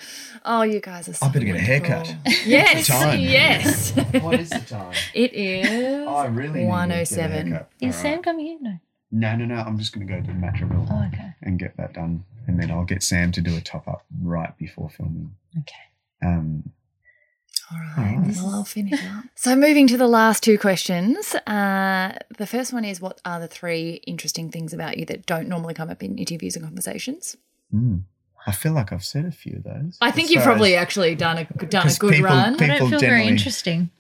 Oh, you guys are so I better get a haircut. wonderful. Yes. Time. Yes. what is the time? It is I really need to get a 107. Is All Sam coming in? No. No, no, no. I'm just going to go to Matraville Oh, okay. and get that done, and then I'll get Sam to do a top up right before filming. Okay. Um, All All right. right. Well, I'll finish up. So, moving to the last two questions. Uh, the first one is What are the three interesting things about you that don't normally come up in interviews and conversations? mm, I feel like I've said a few of those. I think you've probably as- actually done a done a 'Cause good people- run. I don't feel very interesting.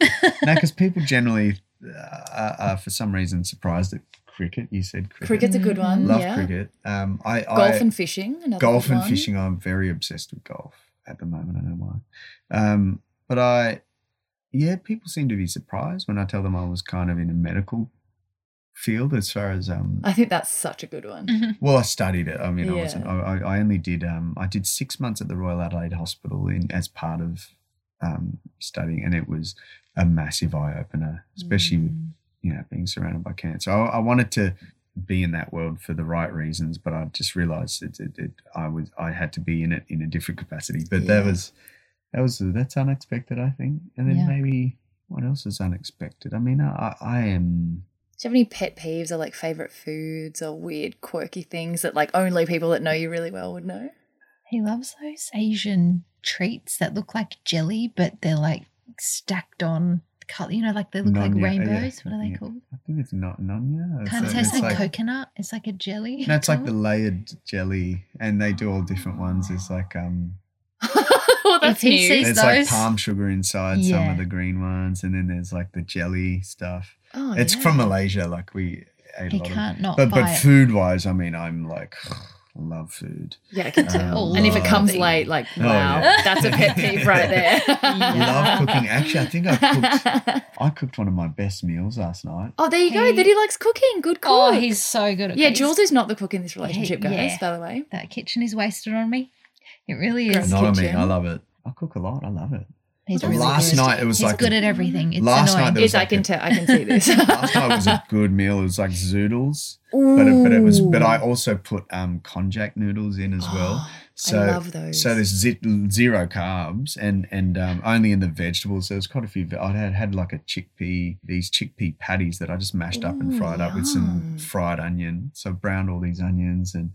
no, because people generally uh, are, are for some reason surprised at cricket. You said cricket. Cricket's a good one. Love yeah. cricket. Um, I, Golf I, and fishing. Another golf good and one. fishing. I'm very obsessed with golf at the moment. I don't know why. Um, but I, yeah, people seem to be surprised when I tell them I was kind of in a medical field as far as um. I think that's such a good one. Mm-hmm. Well, I studied it. I mean, I wasn't. I, I I only did. Um, I did six months at the Royal Adelaide Hospital in as part of um studying, and it was a massive eye opener, especially with Mm. You know being surrounded by cancer. I, I wanted to be in that world for the right reasons, but I just realised it, it, it. I was. I had to be in it in a different capacity. But that was that was that's unexpected. I think, and then Yeah. maybe what else is unexpected? I mean, I I am. Do you have any pet peeves or like favorite foods or weird, quirky things that like only people that know you really well would know? He loves those Asian treats that look like jelly, but they're like stacked on color. You know, like they look like Nonya, yeah, rainbows. What are they yeah. called? I think it's not nonya. Kind of tastes it's like, coconut. It's like a jelly. No, it's like the layered jelly, and they do all different ones. It's like um, well, that's If he new. sees- it's like palm sugar inside some of the green ones, and then there's like the jelly stuff. Oh, it's yeah. from Malaysia. Like we ate He a lot can't of, not but buy but food wise, I mean, I'm like love food. Yeah, I can tell. Um, and if it comes love- late, like, Oh, wow, yeah. that's a pet peeve right there. Love cooking. Actually, I think I cooked. I cooked one of my best meals last night. oh, there you go. He- That he likes cooking. Good cook. Oh, he's so good at yeah, cooking. Jules is not the cook in this relationship, guys, yeah. by the way. That kitchen is wasted on me. It really is. Not on me. I love it. I cook a lot. I love it. He's really last good. night it was He's like good a- at everything. It's Last night annoying. there was Yes, I can a- tell. I can see this. Last night was a good meal. It was like zoodles. but it, but it was but I also put um konjac noodles in as well. Oh, So I love those. so there's zero carbs and and um, only in the vegetables. So there's quite a few. I had had like a chickpea these chickpea patties that I just mashed up and Ooh, fried up with some fried onion. So I browned all these onions and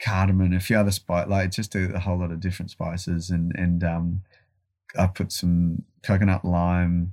cardamom a few other spice like just a, a whole lot of different spices and and um I put some coconut lime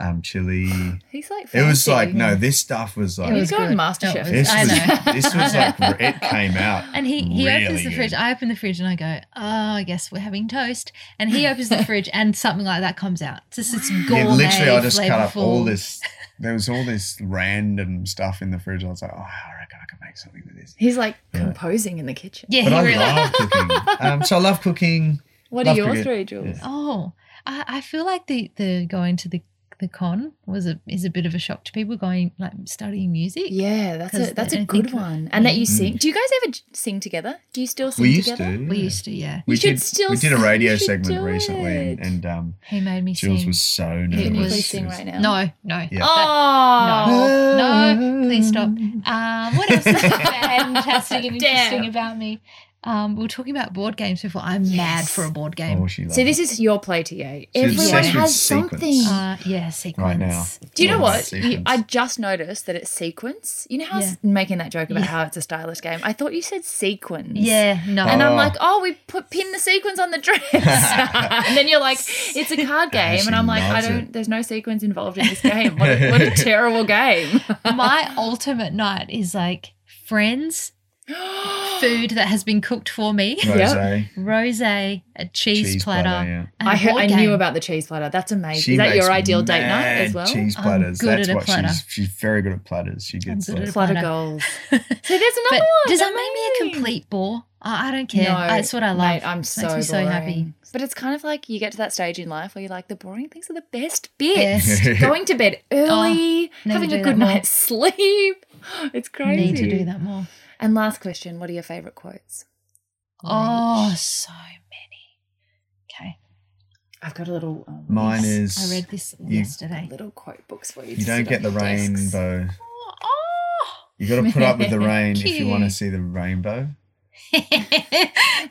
um chili. He's like It was like no, this stuff was like It He's was going good. MasterChef. It was- this I was know. this was like it came out. And he, he opens really the fridge. I open the fridge and I go, oh, I guess we're having toast. And he opens the fridge and something like that comes out. It's just it's gourmet, Yeah, literally, I just cut up all this. There was all this random stuff in the fridge. I was like, oh, I reckon I can make something with this. He's like Yeah. composing in the kitchen. Yeah, But he I really. love cooking. Um, so I love cooking. What Love are yours cricket. three, Jules? Oh, I, I feel like the the going to the the con was a is a bit of a shock to people going like studying music. Yeah, that's a that's I a don't good think- one. And that you Mm. sing. Do you guys ever sing together? Do you still sing We used together? to. We yeah. used to, yeah. We You should did. still we did a radio segment recently, and, it. and um, He made me Jules sing. was so nervous. It was- Please She sing was- right now. no, no. Yeah. Oh No, no, please stop. Um, what else is fantastic and Damn. interesting about me? Um, we were talking about board games before. I'm mad for a board game. Oh, she loved See, this it. is your play TA. She's Everyone has sequence. something. Uh, yeah, sequence. Right now. Do you know Yeah, what? You, I just noticed that it's sequence. You know how I was making that joke about Yeah. how it's a stylish game? I thought you said sequence. Yeah, no. And I'm Oh. like, oh, we put pin the sequence on the dress. and then you're like, it's a card game. And I'm like, I don't, it. there's no sequence involved in this game. What a, what a terrible game. My ultimate night is like friends, food that has been cooked for me, Rosé, rosé, a cheese, cheese platter. platter. Yeah. and a I, heard, I knew about the cheese platter. That's amazing. She is that your ideal date night as well? Cheese I'm platters. good That's at a what platter. she's. She's very good at platters. She gets good like, at a Platter platter. goals. so there's another But one. does that make me a complete bore? I, I don't care. No, That's what I like. Mate, I'm Makes so, me so happy. But it's kind of like you get to that stage in life where you're like, the boring things are the best bits. Yes. Going to bed early, oh, never having a good night's sleep. It's crazy. Need to do that more. And last question: What are your favorite quotes? Oh, so many. Okay. I've got a little. Um, Mine Yes, is. I read this you- yesterday. little quote books for you. You don't get the rainbow. Oh, You got to put up with the rain if you want to see the rainbow.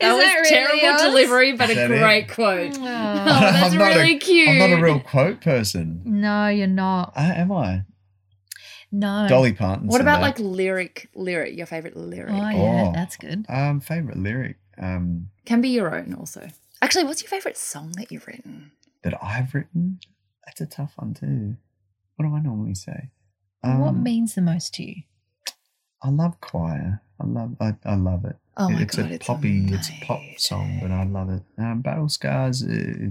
That was terrible delivery, but Is a that it? great quote. Oh, that's I'm not a- really cute. I'm not a real quote person. no, you're not. I, am I? No. Dolly Parton. What about that. like lyric? Lyric. Your favorite lyric Oh, yeah, Oh. that's good. um favorite lyric um can be your own also. Actually, what's your favorite song that you've written? that I've written? That's a tough one too. What do I normally say? what Um, means the most to you? I love choir. I love I, I love it. Oh my it's god, a it's poppy, it's a pop song, but I love it. Um, Battle Scars. Uh,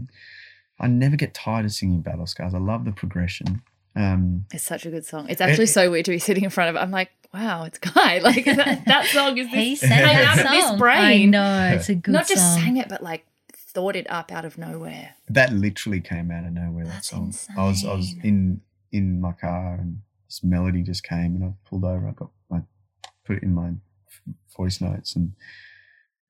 I never get tired of singing Battle Scars. I love the progression. Um, It's such a good song. It's actually It- so weird to be sitting in front of it. I'm like, wow, it's Guy. Like that, that song is He this sang came that out of this song. I know it's a good song. Not just song. sang it, but like thought it up out of nowhere. that literally came out of nowhere. That That's song. I was I was in in my car and this melody just came, and I pulled over. I got I put it in my voice notes, and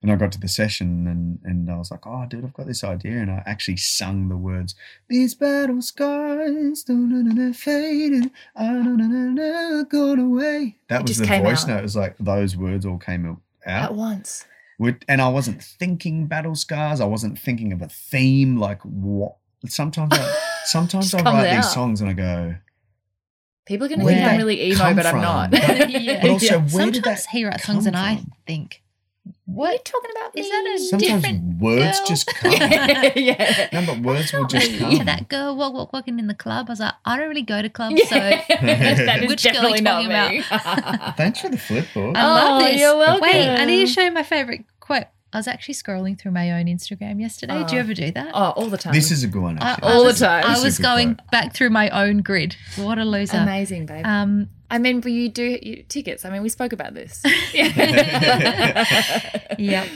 and I got to the session, and and I was like, oh, dude, I've got this idea, and I actually sung the words. These battle scars don't fade, I don't know gone away. That It was the voice out. note. It was like those words all came out. At once. With- and I wasn't thinking battle scars. I wasn't thinking of a theme. Like what? Sometimes, I, sometimes I write these songs and I go, People are going to think I'm really emo, come but I'm not. But- Yeah. but also, where Sometimes did that he writes songs come and I think, What are you talking about? is that? A me? Sometimes different words girl? just come. yeah. no, but words will just really. come. Yeah, that girl walk, walk, walking in the club. I was like, I don't really go to clubs, so that is Which girl are definitely you talking about? Thanks for the flip book. I love Oh, this. you're welcome. Wait, I need to show you my favorite quote. I was actually scrolling through my own Instagram yesterday. Do you Oh. ever do that? oh, all the time. This is a good one. I- Actually. I All the was- time. I was going quote. back through my own grid. What a loser. amazing, babe. Um, I mean, but you do you, tickets. I mean, we spoke about this. yeah,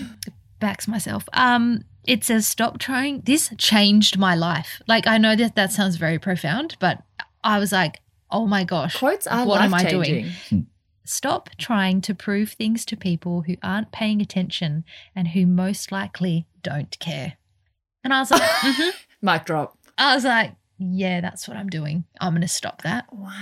backs myself. Um, it says stop trying. This changed my life. Like I know that that sounds very profound, but I was like, oh my gosh, Quotes are What am I life doing? changing. stop trying to prove things to people who aren't paying attention and who most likely don't care. And I was like, mhm. Mic drop. I was like, yeah, that's what I'm doing. I'm going to stop that Wow.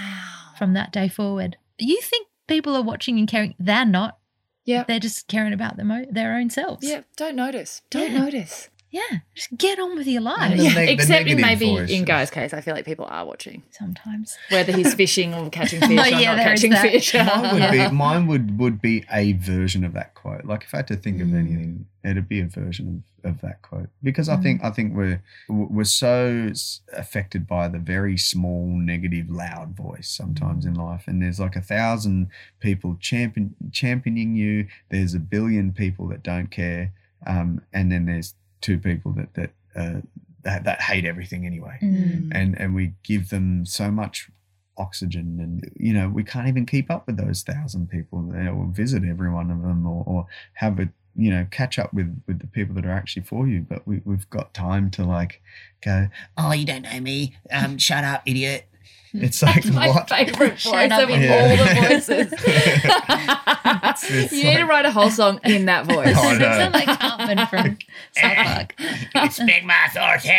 from that day forward. You think people are watching and caring? They're not. Yeah. They're just caring about them, their own selves. Yeah. Don't notice. Don't Yeah. notice. Yeah. Just get on with your life. Yeah. neg- Except in maybe voice in Guy's case, I feel like people are watching. Sometimes. Whether he's fishing or catching fish Oh, or yeah, not there is catching that. fish. mine would be mine would would be a version of that quote. Like if I had to think of Mm. anything, it'd be a version of, of that quote because I Mm. think I think we're we're so affected by the very small negative loud voice sometimes in life, and there's like a thousand people champion championing you. There's a billion people that don't care, um, and then there's two people that that uh, that, that hate everything anyway. Mm. and and we give them so much oxygen and you know we can't even keep up with those thousand people there or visit every one of them or, or have a you know catch up with with the people that are actually for you. But we, we've got time to like go oh you don't know me. Um shut up idiot it's like my what favorite voice of idiot. all the voices. It's you need to write a whole song in that voice. Oh, You no. sound like Cartman from South Park. respect my authority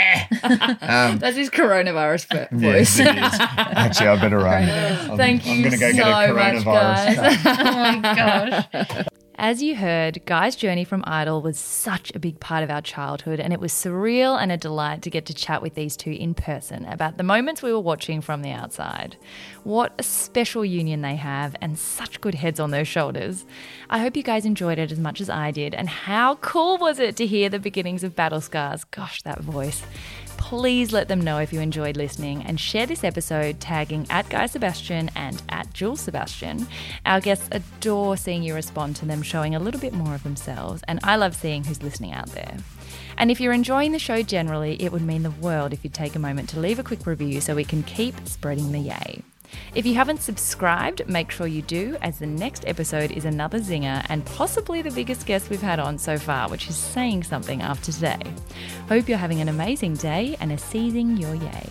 um That's his coronavirus vo- yes voice. it is actually i better run I'm, Thank I'm you gonna go so get a much, guys. Oh my gosh. As you heard, Guy's journey from Idol was such a big part of our childhood, and it was surreal and a delight to get to chat with these two in person about the moments we were watching from the outside. What a special union they have, and such good heads on those shoulders. I hope you guys enjoyed it as much as I did, and how cool was it to hear the beginnings of Battle Scars? Gosh, that voice. Please let them know if you enjoyed listening and share this episode tagging at Guy Sebastian and at Jules Sebastian. Our guests adore seeing you respond to them showing a little bit more of themselves, and I love seeing who's listening out there. And if you're enjoying the show generally, it would mean the world if you'd take a moment to leave a quick review so we can keep spreading the yay. If you haven't subscribed, make sure you do, as the next episode is another zinger and possibly the biggest guest we've had on so far, which is saying something after today. Hope you're having an amazing day and are seizing your yay.